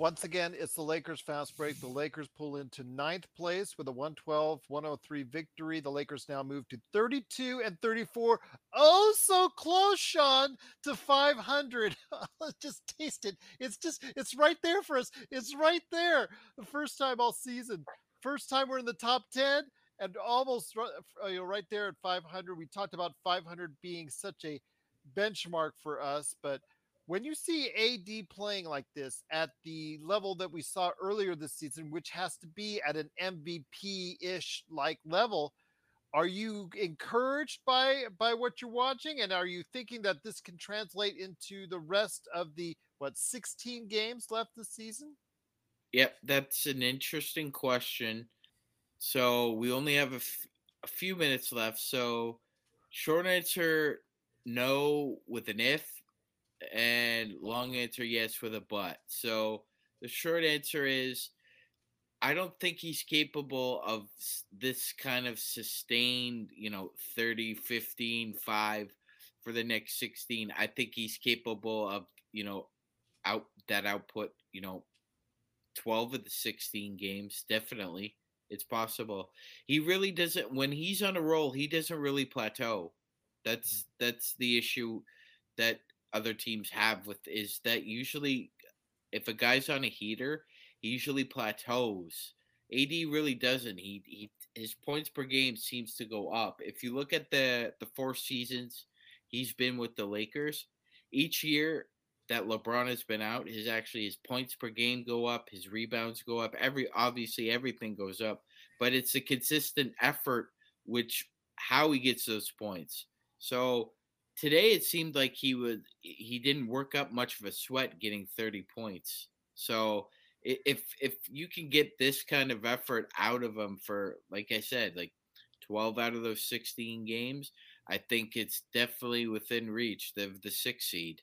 Once again, it's the Lakers fast break. The Lakers pull into ninth place with a 112 103 victory. The Lakers now move to 32 and 34. Oh, so close, Sean, to 500. just taste it. It's just, it's right there for us. It's right there. The first time all season. First time we're in the top 10 and almost uh, you know, right there at 500. We talked about 500 being such a benchmark for us, but when you see AD playing like this at the level that we saw earlier this season, which has to be at an MVP ish like level, are you encouraged by by what you're watching, and are you thinking that this can translate into the rest of the what 16 games left this season? Yep, that's an interesting question. So we only have a, f- a few minutes left. So short answer, no, with an if and long answer yes with a but. So the short answer is I don't think he's capable of this kind of sustained, you know, 30, 15, 5 for the next 16. I think he's capable of, you know, out that output, you know, 12 of the 16 games definitely. It's possible. He really doesn't when he's on a roll, he doesn't really plateau. That's that's the issue that other teams have with is that usually if a guy's on a heater, he usually plateaus. AD really doesn't. He he his points per game seems to go up. If you look at the the four seasons he's been with the Lakers, each year that LeBron has been out, his actually his points per game go up, his rebounds go up. Every obviously everything goes up, but it's a consistent effort which how he gets those points. So today it seemed like he would he didn't work up much of a sweat getting 30 points. So if if you can get this kind of effort out of him for like I said, like 12 out of those 16 games, I think it's definitely within reach of the six seed.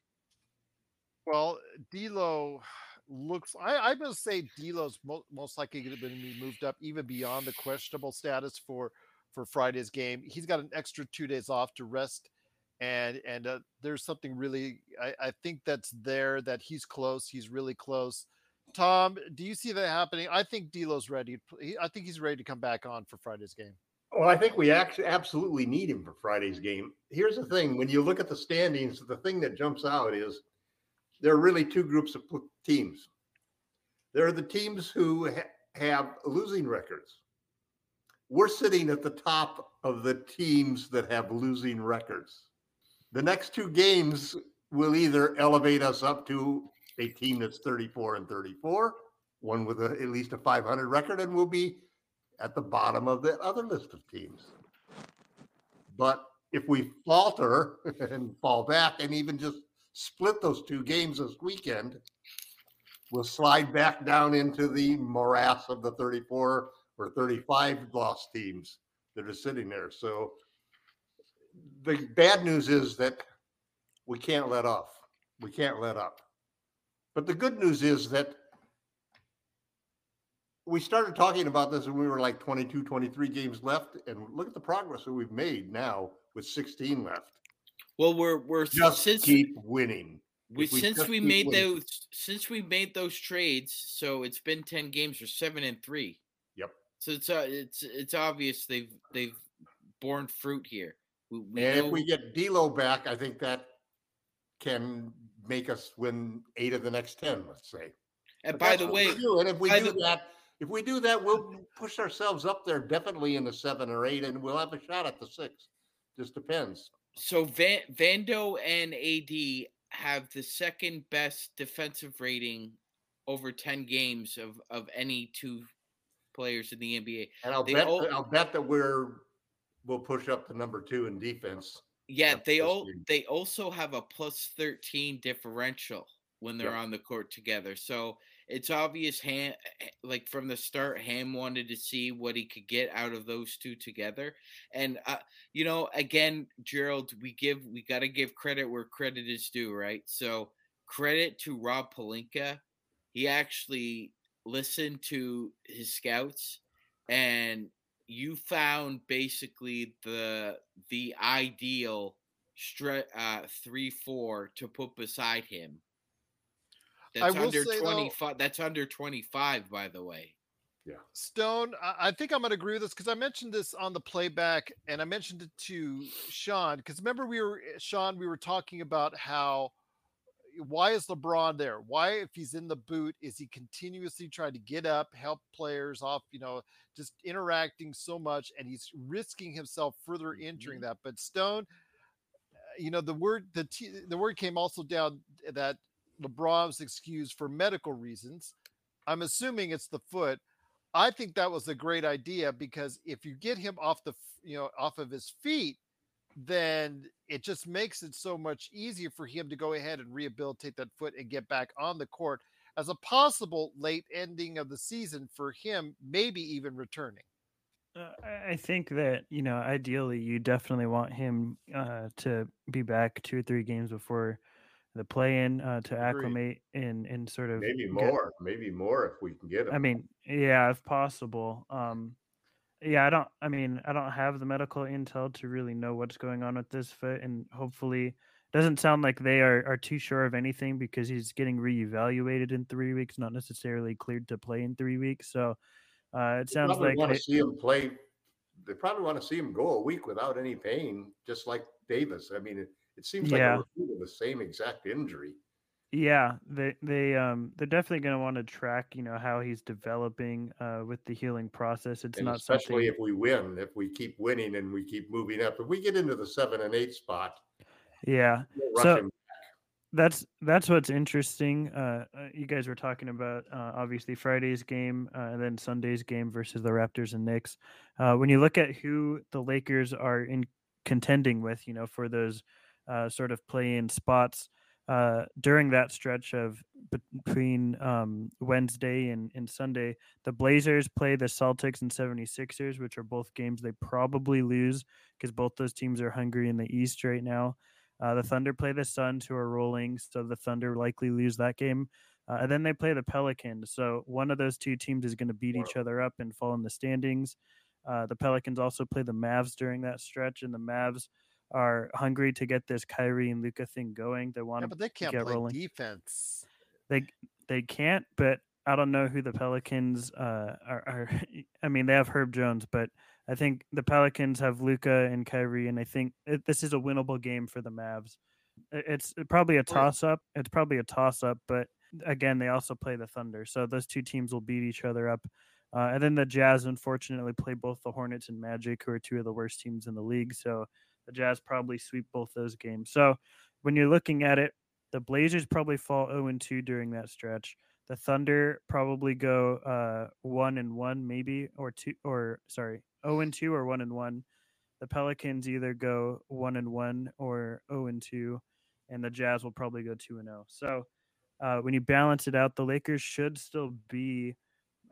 Well, D'Lo looks. I, I'm going to say D'Lo's mo- most likely going to be moved up even beyond the questionable status for for Friday's game. He's got an extra two days off to rest, and and uh, there's something really. I, I think that's there that he's close. He's really close. Tom, do you see that happening? I think D'Lo's ready. I think he's ready to come back on for Friday's game. Well, I think we actually absolutely need him for Friday's game. Here's the thing: when you look at the standings, the thing that jumps out is there are really two groups of teams. There are the teams who ha- have losing records. We're sitting at the top of the teams that have losing records. The next two games will either elevate us up to a team that's 34 and 34, one with a, at least a 500 record, and we'll be at the bottom of the other list of teams. But if we falter and fall back and even just split those two games this weekend, we'll slide back down into the morass of the 34 or 35 lost teams that are sitting there. So the bad news is that we can't let off. We can't let up. But the good news is that we started talking about this when we were like 22, 23 games left. And look at the progress that we've made now with 16 left. Well, we're we're Just since keep winning. we we since we made winning. those since we made those trades, so it's been 10 games, we're 7 and 3. Yep. So it's uh, it's it's obvious they've they've borne fruit here. We, we and know, if we get D'Lo back, I think that can make us win eight of the next 10, let's say. and But by the way, and if we do the- that, if we do that, we'll push ourselves up there definitely in the seven or eight, and we'll have a shot at the six. Just depends. so Van Vando and AD have the second best defensive rating over 10 games of of any two players in the NBA. And I'll They bet all- I'll bet that we're we'll push up to number two in defense. Yeah, they all they also have a plus 13 differential when they're Yep. on the court together. So it's obvious Ham like from the start Ham wanted to see what he could get out of those two together. And uh, you know, again, Gerald, we give we got to give credit where credit is due, right? So credit to Rob Pelinka. He actually listened to his scouts and you found basically the the ideal stre- uh, three four to put beside him. I That's will under say, though- twenty five. That's under twenty five, by the way. Yeah. Stone, I I think I'm going to agree with this because I mentioned this on the playback and I mentioned it to Sean because remember we were Sean, we were talking about how why is LeBron there? Why, if he's in the boot, is he continuously trying to get up, help players off, you know, just interacting so much and he's risking himself further entering mm-hmm. that. But Stone, you know, the word the t- the word came also down that LeBron's excuse for medical reasons. I'm assuming it's the foot. I think that was a great idea because if you get him off the, you know, off of his feet, then it just makes it so much easier for him to go ahead and rehabilitate that foot and get back on the court as a possible late ending of the season for him, maybe even returning. Uh, I- I think that you know, ideally, you definitely want him uh, to be back two or three games before the play-in uh, to acclimate and and sort of Maybe get- more, maybe more if we can get him. I mean, yeah, if possible. Um, yeah, I don't. I mean, I don't have the medical intel to really know what's going on with this foot, and hopefully, doesn't sound like they are are too sure of anything because he's getting reevaluated in three weeks, not necessarily cleared to play in three weeks. So, uh, it They sounds probably like want they- to see him play. They probably want to see him go a week without any pain, just like Davis. I mean, it, it seems like Yeah. the same exact injury. Yeah, they they um they're definitely going to want to track, you know, how he's developing uh with the healing process. It's and not especially something if we win, if we keep winning and we keep moving up. If we get into the seven and eight spot, Yeah. So that's that's what's interesting. Uh, uh, you guys were talking about uh, obviously Friday's game uh, and then Sunday's game versus the Raptors and Knicks. Uh, when you look at who the Lakers are in contending with, you know, for those uh, sort of play in spots uh, during that stretch of between um, Wednesday and, and Sunday. The Blazers play the Celtics and 76ers, which are both games they probably lose because both those teams are hungry in the East right now. Uh, the Thunder play the Suns, who are rolling, so the Thunder likely lose that game. Uh, and then they play the Pelicans. So one of those two teams is going to beat each other up and fall in the standings. Uh, the Pelicans also play the Mavs during that stretch, and the Mavs are hungry to get this Kyrie and Luka thing going. They want Yeah, to but they can't get play rolling. defense. They they can't, but I don't know who the Pelicans uh, are, are. I mean, they have Herb Jones, but I think the Pelicans have Luka and Kyrie, and I think it, this is a winnable game for the Mavs. I- It's probably a toss up. It's probably a toss up, but again, they also play the Thunder, so those two teams will beat each other up. Uh, and then the Jazz, unfortunately, play both the Hornets and Magic, who are two of the worst teams in the league. So the Jazz probably sweep both those games. So when you're looking at it, the Blazers probably fall 0 and 2 during that stretch. The Thunder probably go uh, one and one, maybe, or two, or sorry, 0 and 2 or one and one. The Pelicans either go one and one or 0 and 2, and the Jazz will probably go 2 and 0. So uh, when you balance it out, the Lakers should still be,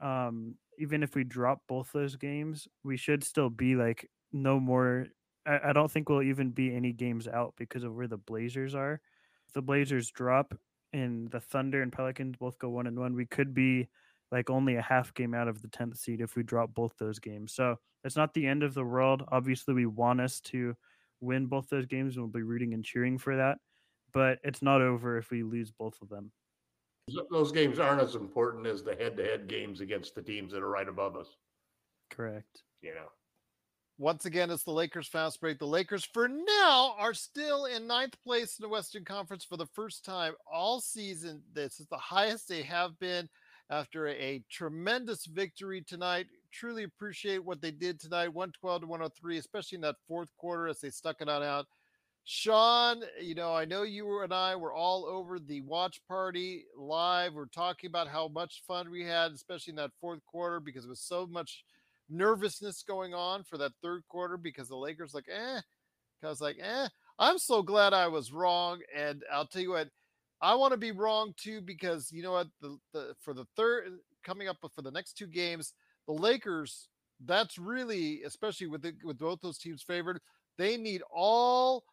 um, even if we drop both those games, we should still be like no more. I, I don't think we'll even be any games out because of where the Blazers are. If the Blazers drop and the Thunder and Pelicans both go one and one, we could be like only a half game out of the 10th seed if we drop both those games. So it's not the end of the world. Obviously, we want us to win both those games and we'll be rooting and cheering for that. But it's not over if we lose both of them. Those games aren't as important as the head-to-head games against the teams that are right above us. Correct. You know. Once again, it's the Lakers fast break. The Lakers, for now, are still in ninth place in the Western Conference for the first time all season. This is the highest they have been after a tremendous victory tonight. Truly appreciate what they did tonight 112 to 103, especially in that fourth quarter as they stuck it on out. Sean, you know, I know you and I were all over the watch party live. We're talking about how much fun we had, especially in that fourth quarter, because it was so much nervousness going on for that third quarter because the Lakers like, eh, I was like, eh, I'm so glad I was wrong. And I'll tell you what, I want to be wrong too, because you know what, the, the for the third coming up for the next two games, the Lakers, that's really, especially with the, with both those teams favored, they need all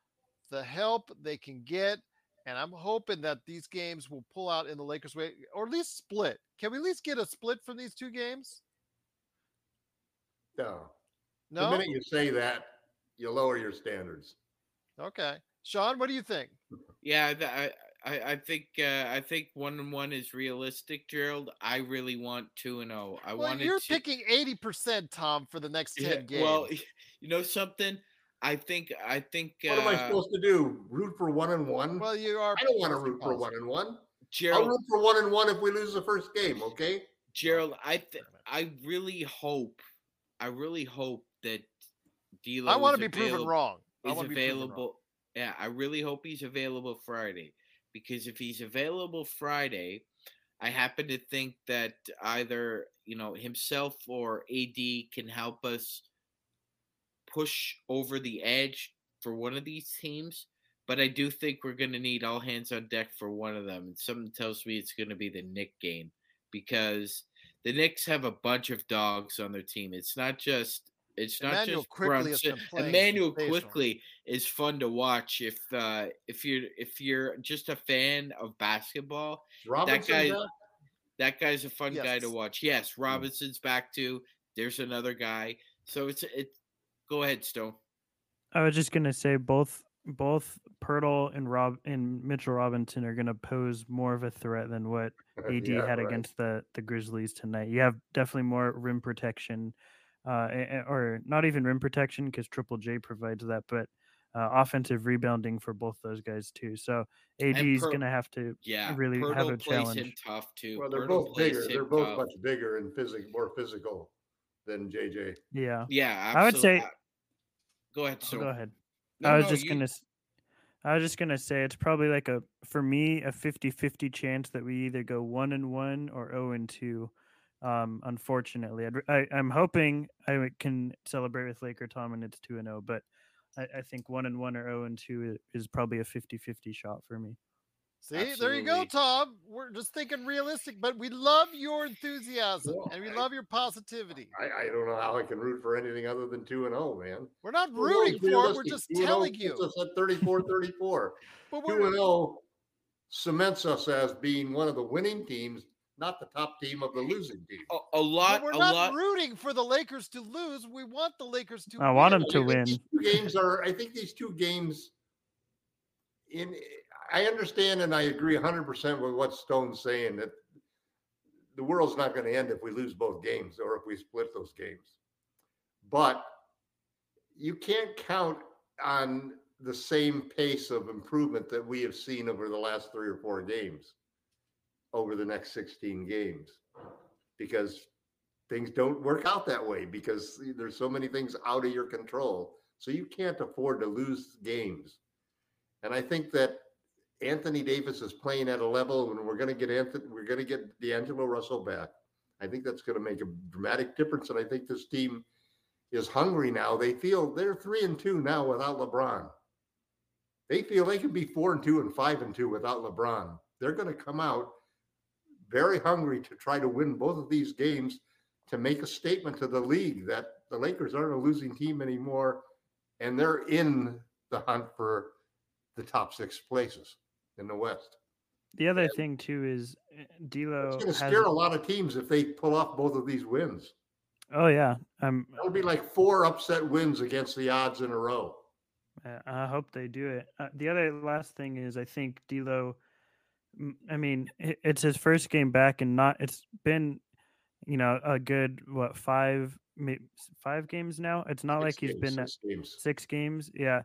the help they can get. And I'm hoping that these games will pull out in the Lakers' way, or at least split. Can we at least get a split from these two games? No. No. The minute you say that, you lower your standards. Okay, Sean, what do you think? Yeah, I, I, I think, uh, I think one and one is realistic, Gerald. I really want two and zero. I well, wanted you're to. picking eighty percent, Tom, for the next ten Yeah, games. Well, you know something. I think, I think. What am I uh, supposed to do? Root for one and one? well, you are. I don't want to root for one and one. I'll root for one and one if we lose the first game. Okay. Gerald, I, th- I really hope, I really hope that D'Lo. I want to be proven wrong. I is wanna be proven wrong. available. Yeah, I really hope he's available Friday because if he's available Friday, I happen to think that either you know himself or AD can help us push over the edge for one of these teams. But I do think we're going to need all hands on deck for one of them, and something tells me it's going to be the Nick game because the Knicks have a bunch of dogs on their team. It's not just it's not Emmanuel just Quickley has Brunson. been playing Emmanuel sensational. Quickley is fun to watch if uh, if you're if you're just a fan of basketball. Robinson that guy, back? that guy's a fun guy to watch. Yes, Robinson's back too. There's another guy. So it's it. Go ahead, Stone. I was just gonna say both both Pirtle and Rob and Mitchell Robinson are gonna pose more of a threat than what AD Yeah, had right. against the the Grizzlies tonight. You have definitely more rim protection, uh, a- a- or not even rim protection because Triple J provides that, but uh, offensive rebounding for both those guys too. So AD is Pir- gonna have to Yeah, really Pirtle have a plays him challenge. tough too. Well, they're Pirtle both bigger. They're him both tough. much bigger and physical, more physical than JJ. Yeah, Yeah, I would say- Go ahead, Oh, go ahead. No, I was no, just you- gonna I was just gonna say it's probably like a for me a 50-50 chance that we either go one and one or zero and two. Um, unfortunately, I'd, I, I'm hoping I can celebrate with Laker Tom and it's two and zero, but I, I think one and one or zero and two is probably a 50-50 shot for me. See, there you go, Tom. We're just thinking realistic, but we love your enthusiasm Well, and we I- love your positivity. I, I don't know how I can root for anything other than two and zero, man. We're not Two and oh rooting for it. We're just 2 and 0 telling you. us at 34 34. But Two we're and zero cements us as being one of the winning teams, not the top team of the losing team. A, a but lot, we're a not lot. rooting for the Lakers to lose. We want the Lakers to. I want them to I win. these two games are. I think these two games. In, I understand and I agree 100 percent with what Stone's saying that the world's not going to end if we lose both games or if we split those games. But you can't count on the same pace of improvement that we have seen over the last three or four games over the next 16 games because things don't work out that way because there's so many things out of your control. So you can't afford to lose games. And I think that Anthony Davis is playing at a level and we're going to get Anthony, we're going to get D'Angelo Russell back. I think that's going to make a dramatic difference. And I think this team is hungry now. They feel they're three and two now without LeBron. They feel they could be four and two and five and two without LeBron. They're going to come out very hungry to try to win both of these games to make a statement to the league that the Lakers aren't a losing team anymore and they're in the hunt for the top six places in the West. The other thing too is uh, D'Lo It's going to scare a lot of teams if they pull off both of these wins. Oh yeah, um, That would be like four upset wins against the odds in a row. Uh, I hope they do it. Uh, the other last thing is, I think D'Lo. I mean, it's his first game back, and not. It's been, you know, a good what five, five games now. It's not Six like he's games, been six games. six games. Yeah,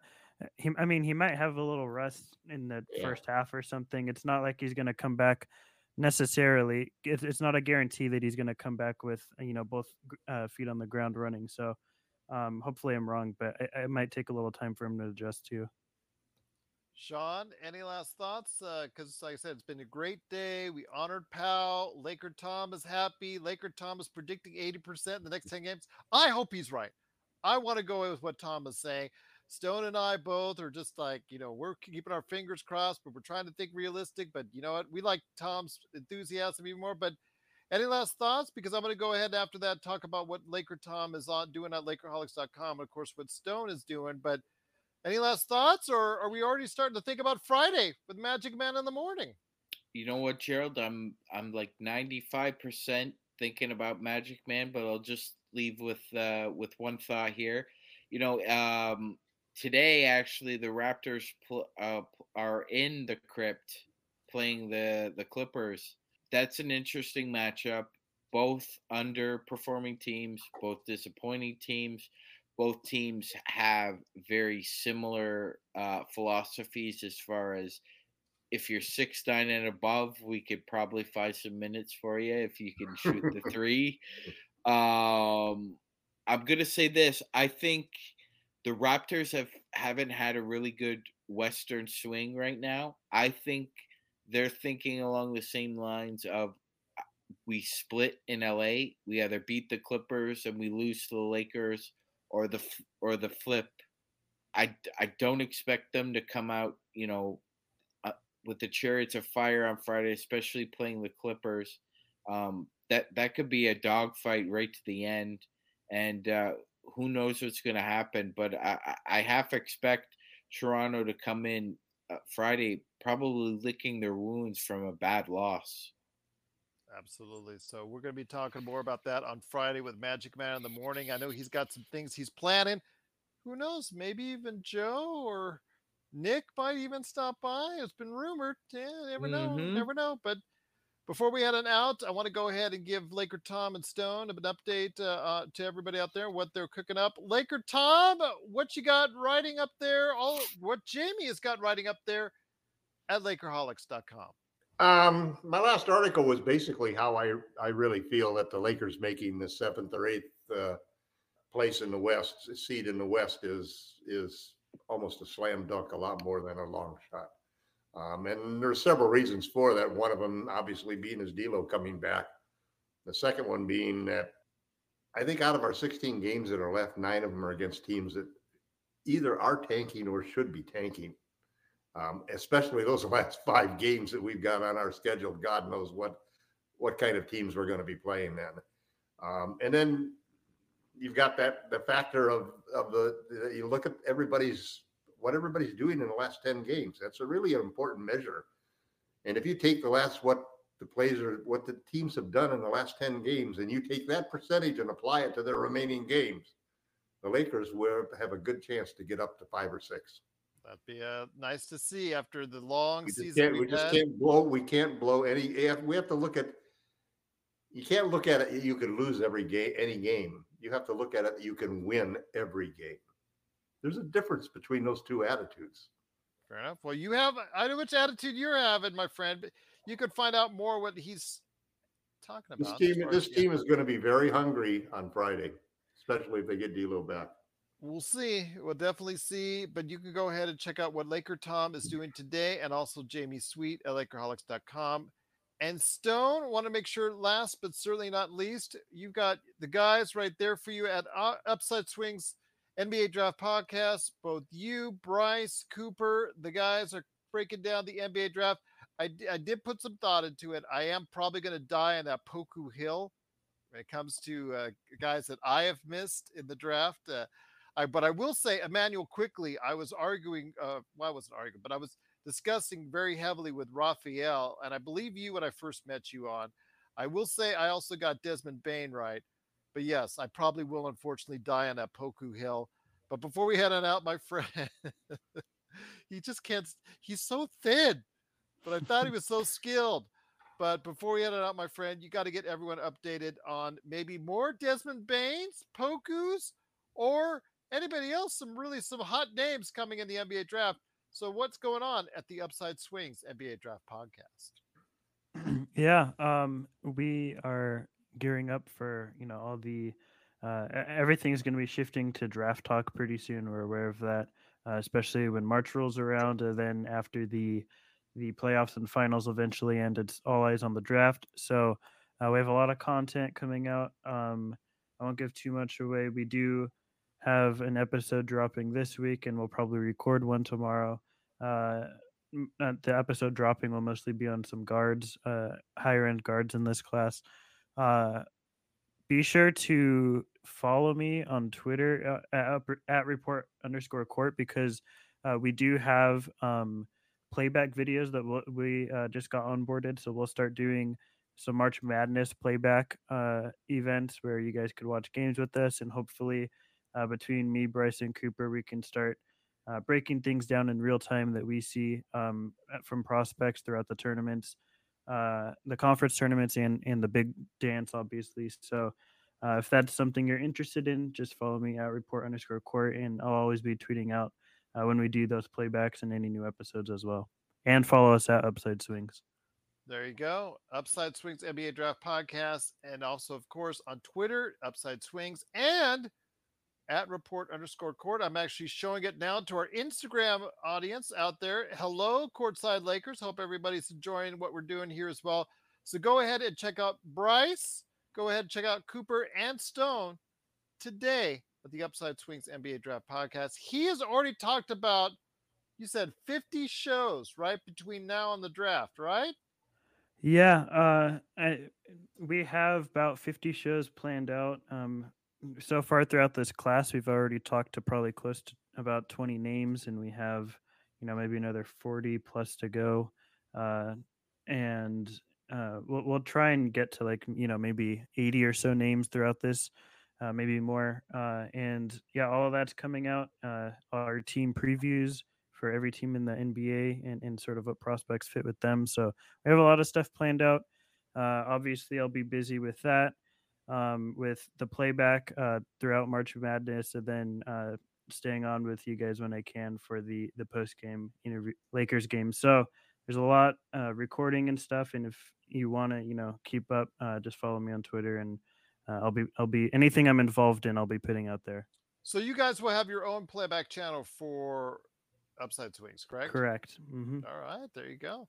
he. I mean, he might have a little rust in the Yeah. first half or something. It's not like he's going to come back necessarily. It's, it's not a guarantee that he's going to come back with you know both uh, feet on the ground running. So. Um, hopefully I'm wrong, but it, it might take a little time for him to adjust too. Sean, any last thoughts? Because, like I said, it's been a great day. We honored Pau. Laker Tom is happy. Laker Tom is predicting 80% in the next 10 games. I hope he's right. I want to go with what Tom is saying. Stone and I both are just like, you know, we're keeping our fingers crossed, but we're trying to think realistic. But you know what? We like Tom's enthusiasm even more. But any last thoughts? Because I'm going to go ahead after that, talk about what Laker Tom is on doing at Lakerholics.com. And of course, what Stone is doing. But any last thoughts, or are we already starting to think about Friday with Magic Man in the morning? You know what, Gerald? I'm I'm like 95% thinking about Magic Man, but I'll just leave with uh with one thought here. You know, um today actually the Raptors pl- uh, are in the crypt playing the the Clippers. That's an interesting matchup. Both underperforming teams, both disappointing teams. Both teams have very similar uh, philosophies as far as if you're six nine and above, we could probably find some minutes for you if you can shoot the three. Um, I'm gonna say this. I think the Raptors have haven't had a really good Western swing right now. I think they're thinking along the same lines of uh, we split in LA. We either beat the Clippers and we lose to the Lakers, or the or the flip. I I don't expect them to come out, you know, uh, with the chariots of fire on Friday, especially playing the Clippers. Um, that that could be a dogfight right to the end, and uh, who knows what's going to happen. But I, I half expect Toronto to come in uh, Friday, probably licking their wounds from a bad loss. Absolutely. So we're going to be talking more about that on Friday with Magic Man in the morning. I know he's got some things he's planning. Who knows? Maybe even Joe or Nick might even stop by. It's been rumored. Yeah, never know. Mhm. Never know. But before we head on out, I want to go ahead and give Laker Tom and Stone an update uh, uh, to everybody out there what they're cooking up. Laker Tom, what you got writing up there? All what Jamie has got writing up there at Lakerholics.com. Um, my last article was basically how I I really feel that the Lakers making the seventh or eighth uh, place in the West seed in the West is is almost a slam dunk, a lot more than a long shot. Um, and there's several reasons for that. One of them, obviously, being is D'Lo coming back. The second one being that I think out of our 16 games that are left, nine of them are against teams that either are tanking or should be tanking. Um, especially those last five games that we've got on our schedule. God knows what what kind of teams we're going to be playing then. Um, and then you've got that the factor of of the, the, you look at everybody's what everybody's doing in the last 10 games. That's a really important measure. And if you take the last what the plays are what the teams have done in the last 10 games and you take that percentage and apply it to their remaining games the lakers will have a good chance to get up to five or six. That'd be uh, nice to see after the long we season. we we've just can't blow we can't blow any we have to look at you can't look at it you can lose every game any game. You have to look at it you can win every game there's a difference between those two attitudes Fair enough. Well, you have I don't know which attitude you're having, my friend. But you could find out more what he's talking this about. team this team is going to be very hungry on friday especially if they get D'Lo back We'll see. We'll definitely see. But you can go ahead and check out what Laker Tom is doing today and also Jamie Sweet at Lakerholics.com. And Stone, want to make sure last but certainly not least, you've got the guys right there for you at uh, Upside Swings NBA Draft Podcast. Both you, Bryce, Cooper, the guys are breaking down the NBA draft. I did put some thought into it. I am probably going to die on that Poku Hill when it comes to uh, guys that I have missed in the draft. Uh, I, but I will say, Immanuel, Quickley, I was arguing. Uh, well, I wasn't arguing, but I was discussing very heavily with Raphael, and I believe you when I first met you on. I will say I also got Desmond Bane right, but yes, I probably will unfortunately die on that Poku Hill. But before we head on out, my friend, he just can't. He's so thin, but I thought he was so skilled. But before we head on out, my friend, you got to get everyone updated on maybe more Desmond Banes, Pokus, or anybody else. Some really some hot names coming in the NBA draft. So what's going on at the Upside Swings NBA Draft Podcast? yeah, um, we are gearing up for you know all the uh, everything's going to be shifting to draft talk pretty soon. We're aware of that, uh, especially when March rolls around, and then after the the playoffs and finals eventually end, it's all eyes on the draft. So uh, we have a lot of content coming out. Um, I won't give too much away. We do have an episode dropping this week, and we'll probably record one tomorrow. Uh, uh, the episode dropping will mostly be on some guards, uh, higher end guards in this class. Uh, be sure to follow me on Twitter uh, at, at report underscore court because uh, we do have um, playback videos that we'll, we uh, just got onboarded. So we'll start doing some March Madness playback uh, events where you guys could watch games with us, and hopefully uh, between me, Bryce, and Cooper, we can start uh, breaking things down in real time that we see um, from prospects throughout the tournaments, uh, the conference tournaments, and and the big dance, obviously. So. Uh, if that's something you're interested in, just follow me at report underscore court, and I'll always be tweeting out uh, when we do those playbacks and any new episodes as well. And follow us at Upside Swings. There you go. Upside Swings NBA Draft Podcast. And also, of course, on Twitter, Upside Swings and at report underscore court. I'm actually showing it now to our Instagram audience out there. Hello, Courtside Lakers. Hope everybody's enjoying what we're doing here as well. So go ahead and check out Bryce. Go ahead and check out Cooper and Stone today at the Upside Swings NBA Draft Podcast. He has already talked about, you said 50 shows, right? Between now and the draft, right? Yeah, uh, I, we have about 50 shows planned out. Um, so far throughout this class, we've already talked to probably close to about 20 names, and we have, you know, maybe another 40 plus to go. Uh, and uh, we'll, we'll try and get to like, you know, maybe 80 or so names throughout this, uh, maybe more. Uh, and yeah, all of that's coming out. Uh, our team previews for every team in the NBA and, and sort of what prospects fit with them. So we have a lot of stuff planned out. Uh, obviously, I'll be busy with that, um, with the playback uh, throughout March Madness, and then uh, staying on with you guys when I can for the the post game interview Lakers game. So there's a lot uh, recording and stuff, and if you want to, you know, keep up, uh, just follow me on Twitter, and uh, I'll be I'll be anything I'm involved in, I'll be putting out there. So you guys will have your own playback channel for Upside Swings, correct? Correct. hmm All right, there you go.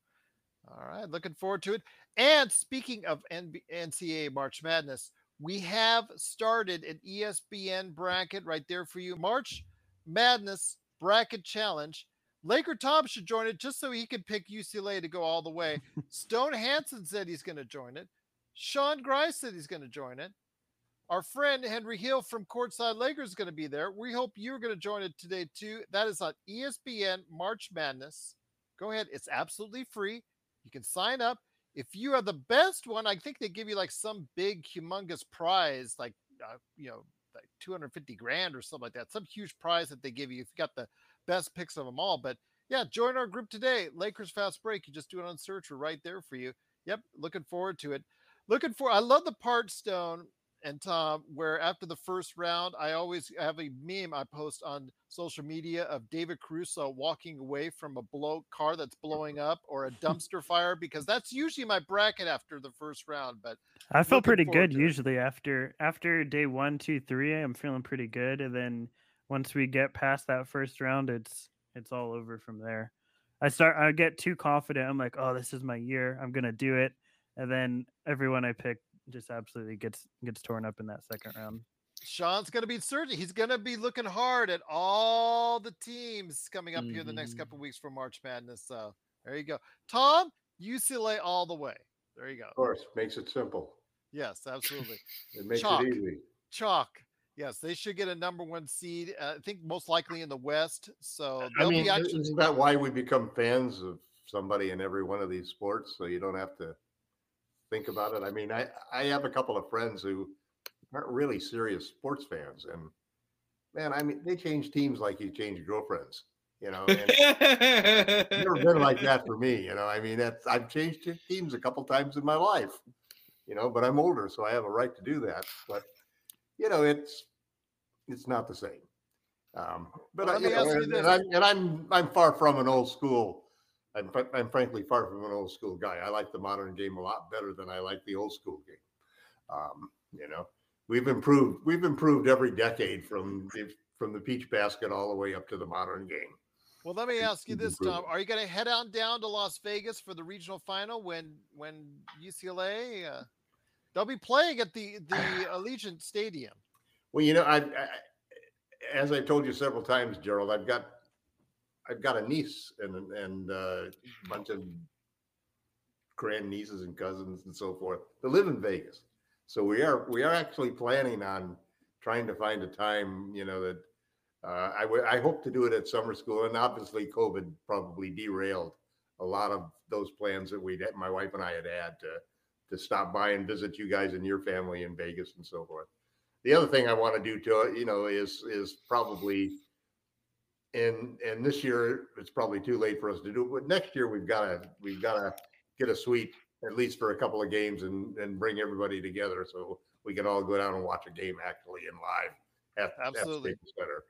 All right, looking forward to it. And speaking of NCAA March Madness, we have started an ESPN bracket right there for you. March Madness Bracket Challenge. Laker Tom should join it just so he can pick UCLA to go all the way. Stone Hansen said he's going to join it. Sean Grice said he's going to join it. Our friend Henry Hill from Courtside Lakers is going to be there. We hope you're going to join it today too. That is on ESPN March Madness. Go ahead. It's absolutely free. You can sign up. If you are the best one, I think they give you like some big, humongous prize, like, uh, you know, like 250 grand or something like that. Some huge prize that they give you if you got the best picks of them all. But yeah, join our group today. Lakers Fast Break. You just do it on search. We're right there for you. Yep. Looking forward to it. Looking for, I love the part, Stone and Tom, where after the first round, I always have a meme I post on social media of David Caruso walking away from a blow car that's blowing up or a dumpster fire because that's usually my bracket after the first round. But I feel pretty good it. usually after after day one, two, three. I'm feeling pretty good, and then once we get past that first round, it's it's all over from there. I start I get too confident. I'm like, oh, this is my year. I'm gonna do it, and then everyone I pick just absolutely gets gets torn up in that second round. Sean's going to be searching. He's going to be looking hard at all the teams coming up here the next Mhm. couple of weeks for March Madness. So there you go. Tom, UCLA all the way. There you go. Of course, makes it simple. Yes, absolutely. It makes Chalk. it easy. Chalk. Yes, they should get a number one seed. Uh, I think most likely in the West. So I they'll mean, be actually. isn't that why we become fans of somebody in every one of these sports? So you don't have to think about it. I mean, I I have a couple of friends who aren't really serious sports fans, and man, I mean, they change teams like you change girlfriends. You know, and it's never been like that for me. You know, I mean, that's I've changed teams a couple times in my life. You know, but I'm older, so I have a right to do that. But you know, it's it's not the same. Um, but Well, I, you know, and, and I'm and I'm I'm far from an old school. I'm, I'm frankly far from an old school guy. I like the modern game a lot better than I like the old school game. Um, you know, we've improved. We've improved every decade from the, from the peach basket all the way up to the modern game. Well, let me ask you this, Tom. Are you going to head on down to Las Vegas for the regional final when when UCLA? Uh, they'll be playing at the the Allegiant Stadium. Well, you know, I, I as I told you several times, Gerald, I've got I've got a niece and and uh, a bunch of grand nieces and cousins and so forth that live in Vegas. So we are we are actually planning on trying to find a time, you know, that uh, I would I hope to do it at summer school, and obviously COVID probably derailed a lot of those plans that we my wife and I had had to to stop by and visit you guys and your family in Vegas and so forth. The other thing I want to do to you know is is probably and and this year it's probably too late for us to do it, but next year we've got to we've got to get a suite at least for a couple of games and and bring everybody together so we can all go down and watch a game actually in live at, Absolutely. at Center.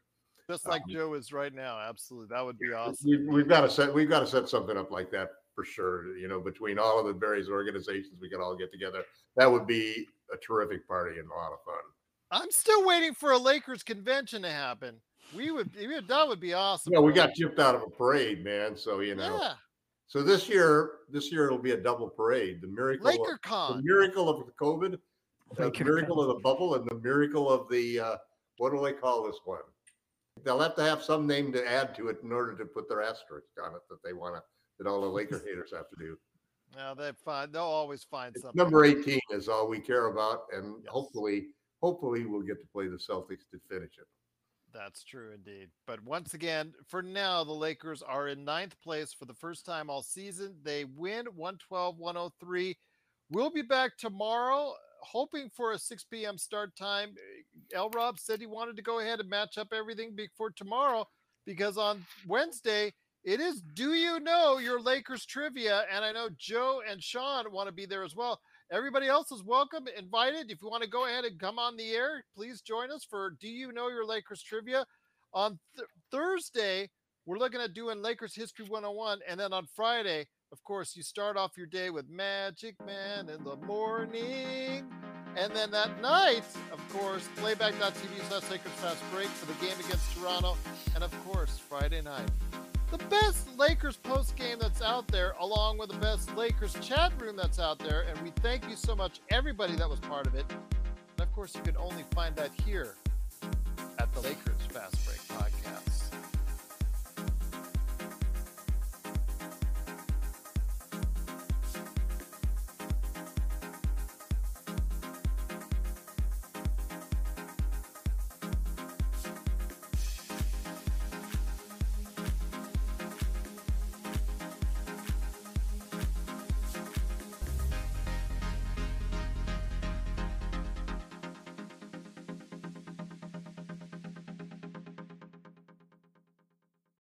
Just like Um, Joe is right now. Absolutely. That would be awesome. We've, we've got to set we've got to set something up like that for sure. You know, between all of the various organizations, we can all get together. That would be a terrific party and a lot of fun. I'm still waiting for a Lakers convention to happen. We would we that would be awesome. Yeah, we got chipped out of a parade, man. So you know. Yeah. So this year, this year it'll be a double parade. The miracle, of, Laker the Con. miracle of the COVID, the Laker miracle of the bubble, and the miracle of the uh, what do they call this one? They'll have to have some name to add to it in order to put their asterisk on it that they want to that all the Laker haters have to do. No, they find they'll always find something. Number 18 is all we care about, and hopefully, hopefully we'll get to play the Celtics to finish it. That's true indeed. But once again, for now, the Lakers are in ninth place for the first time all season. They win 112 103. We'll be back tomorrow, hoping for a 6 p.m. start time. L Rob said he wanted to go ahead and match up everything before tomorrow because on Wednesday, it is Do You Know Your Lakers trivia? And I know Joe and Sean want to be there as well. Everybody else is welcome, invited. If you want to go ahead and come on the air, please join us for Do You Know Your Lakers Trivia. On th- Thursday, we're looking at doing Lakers History 101. And then on Friday, of course, you start off your day with Magic Man in the morning. And then that night, of course, playback.tv slash Lakers Fast Break for the game against Toronto. And of course, Friday night the best Lakers post game that's out there, along with the best Lakers chat room that's out there. And we thank you so much, everybody that was part of it. And of course, you can only find that here at the Lakers Fast Break.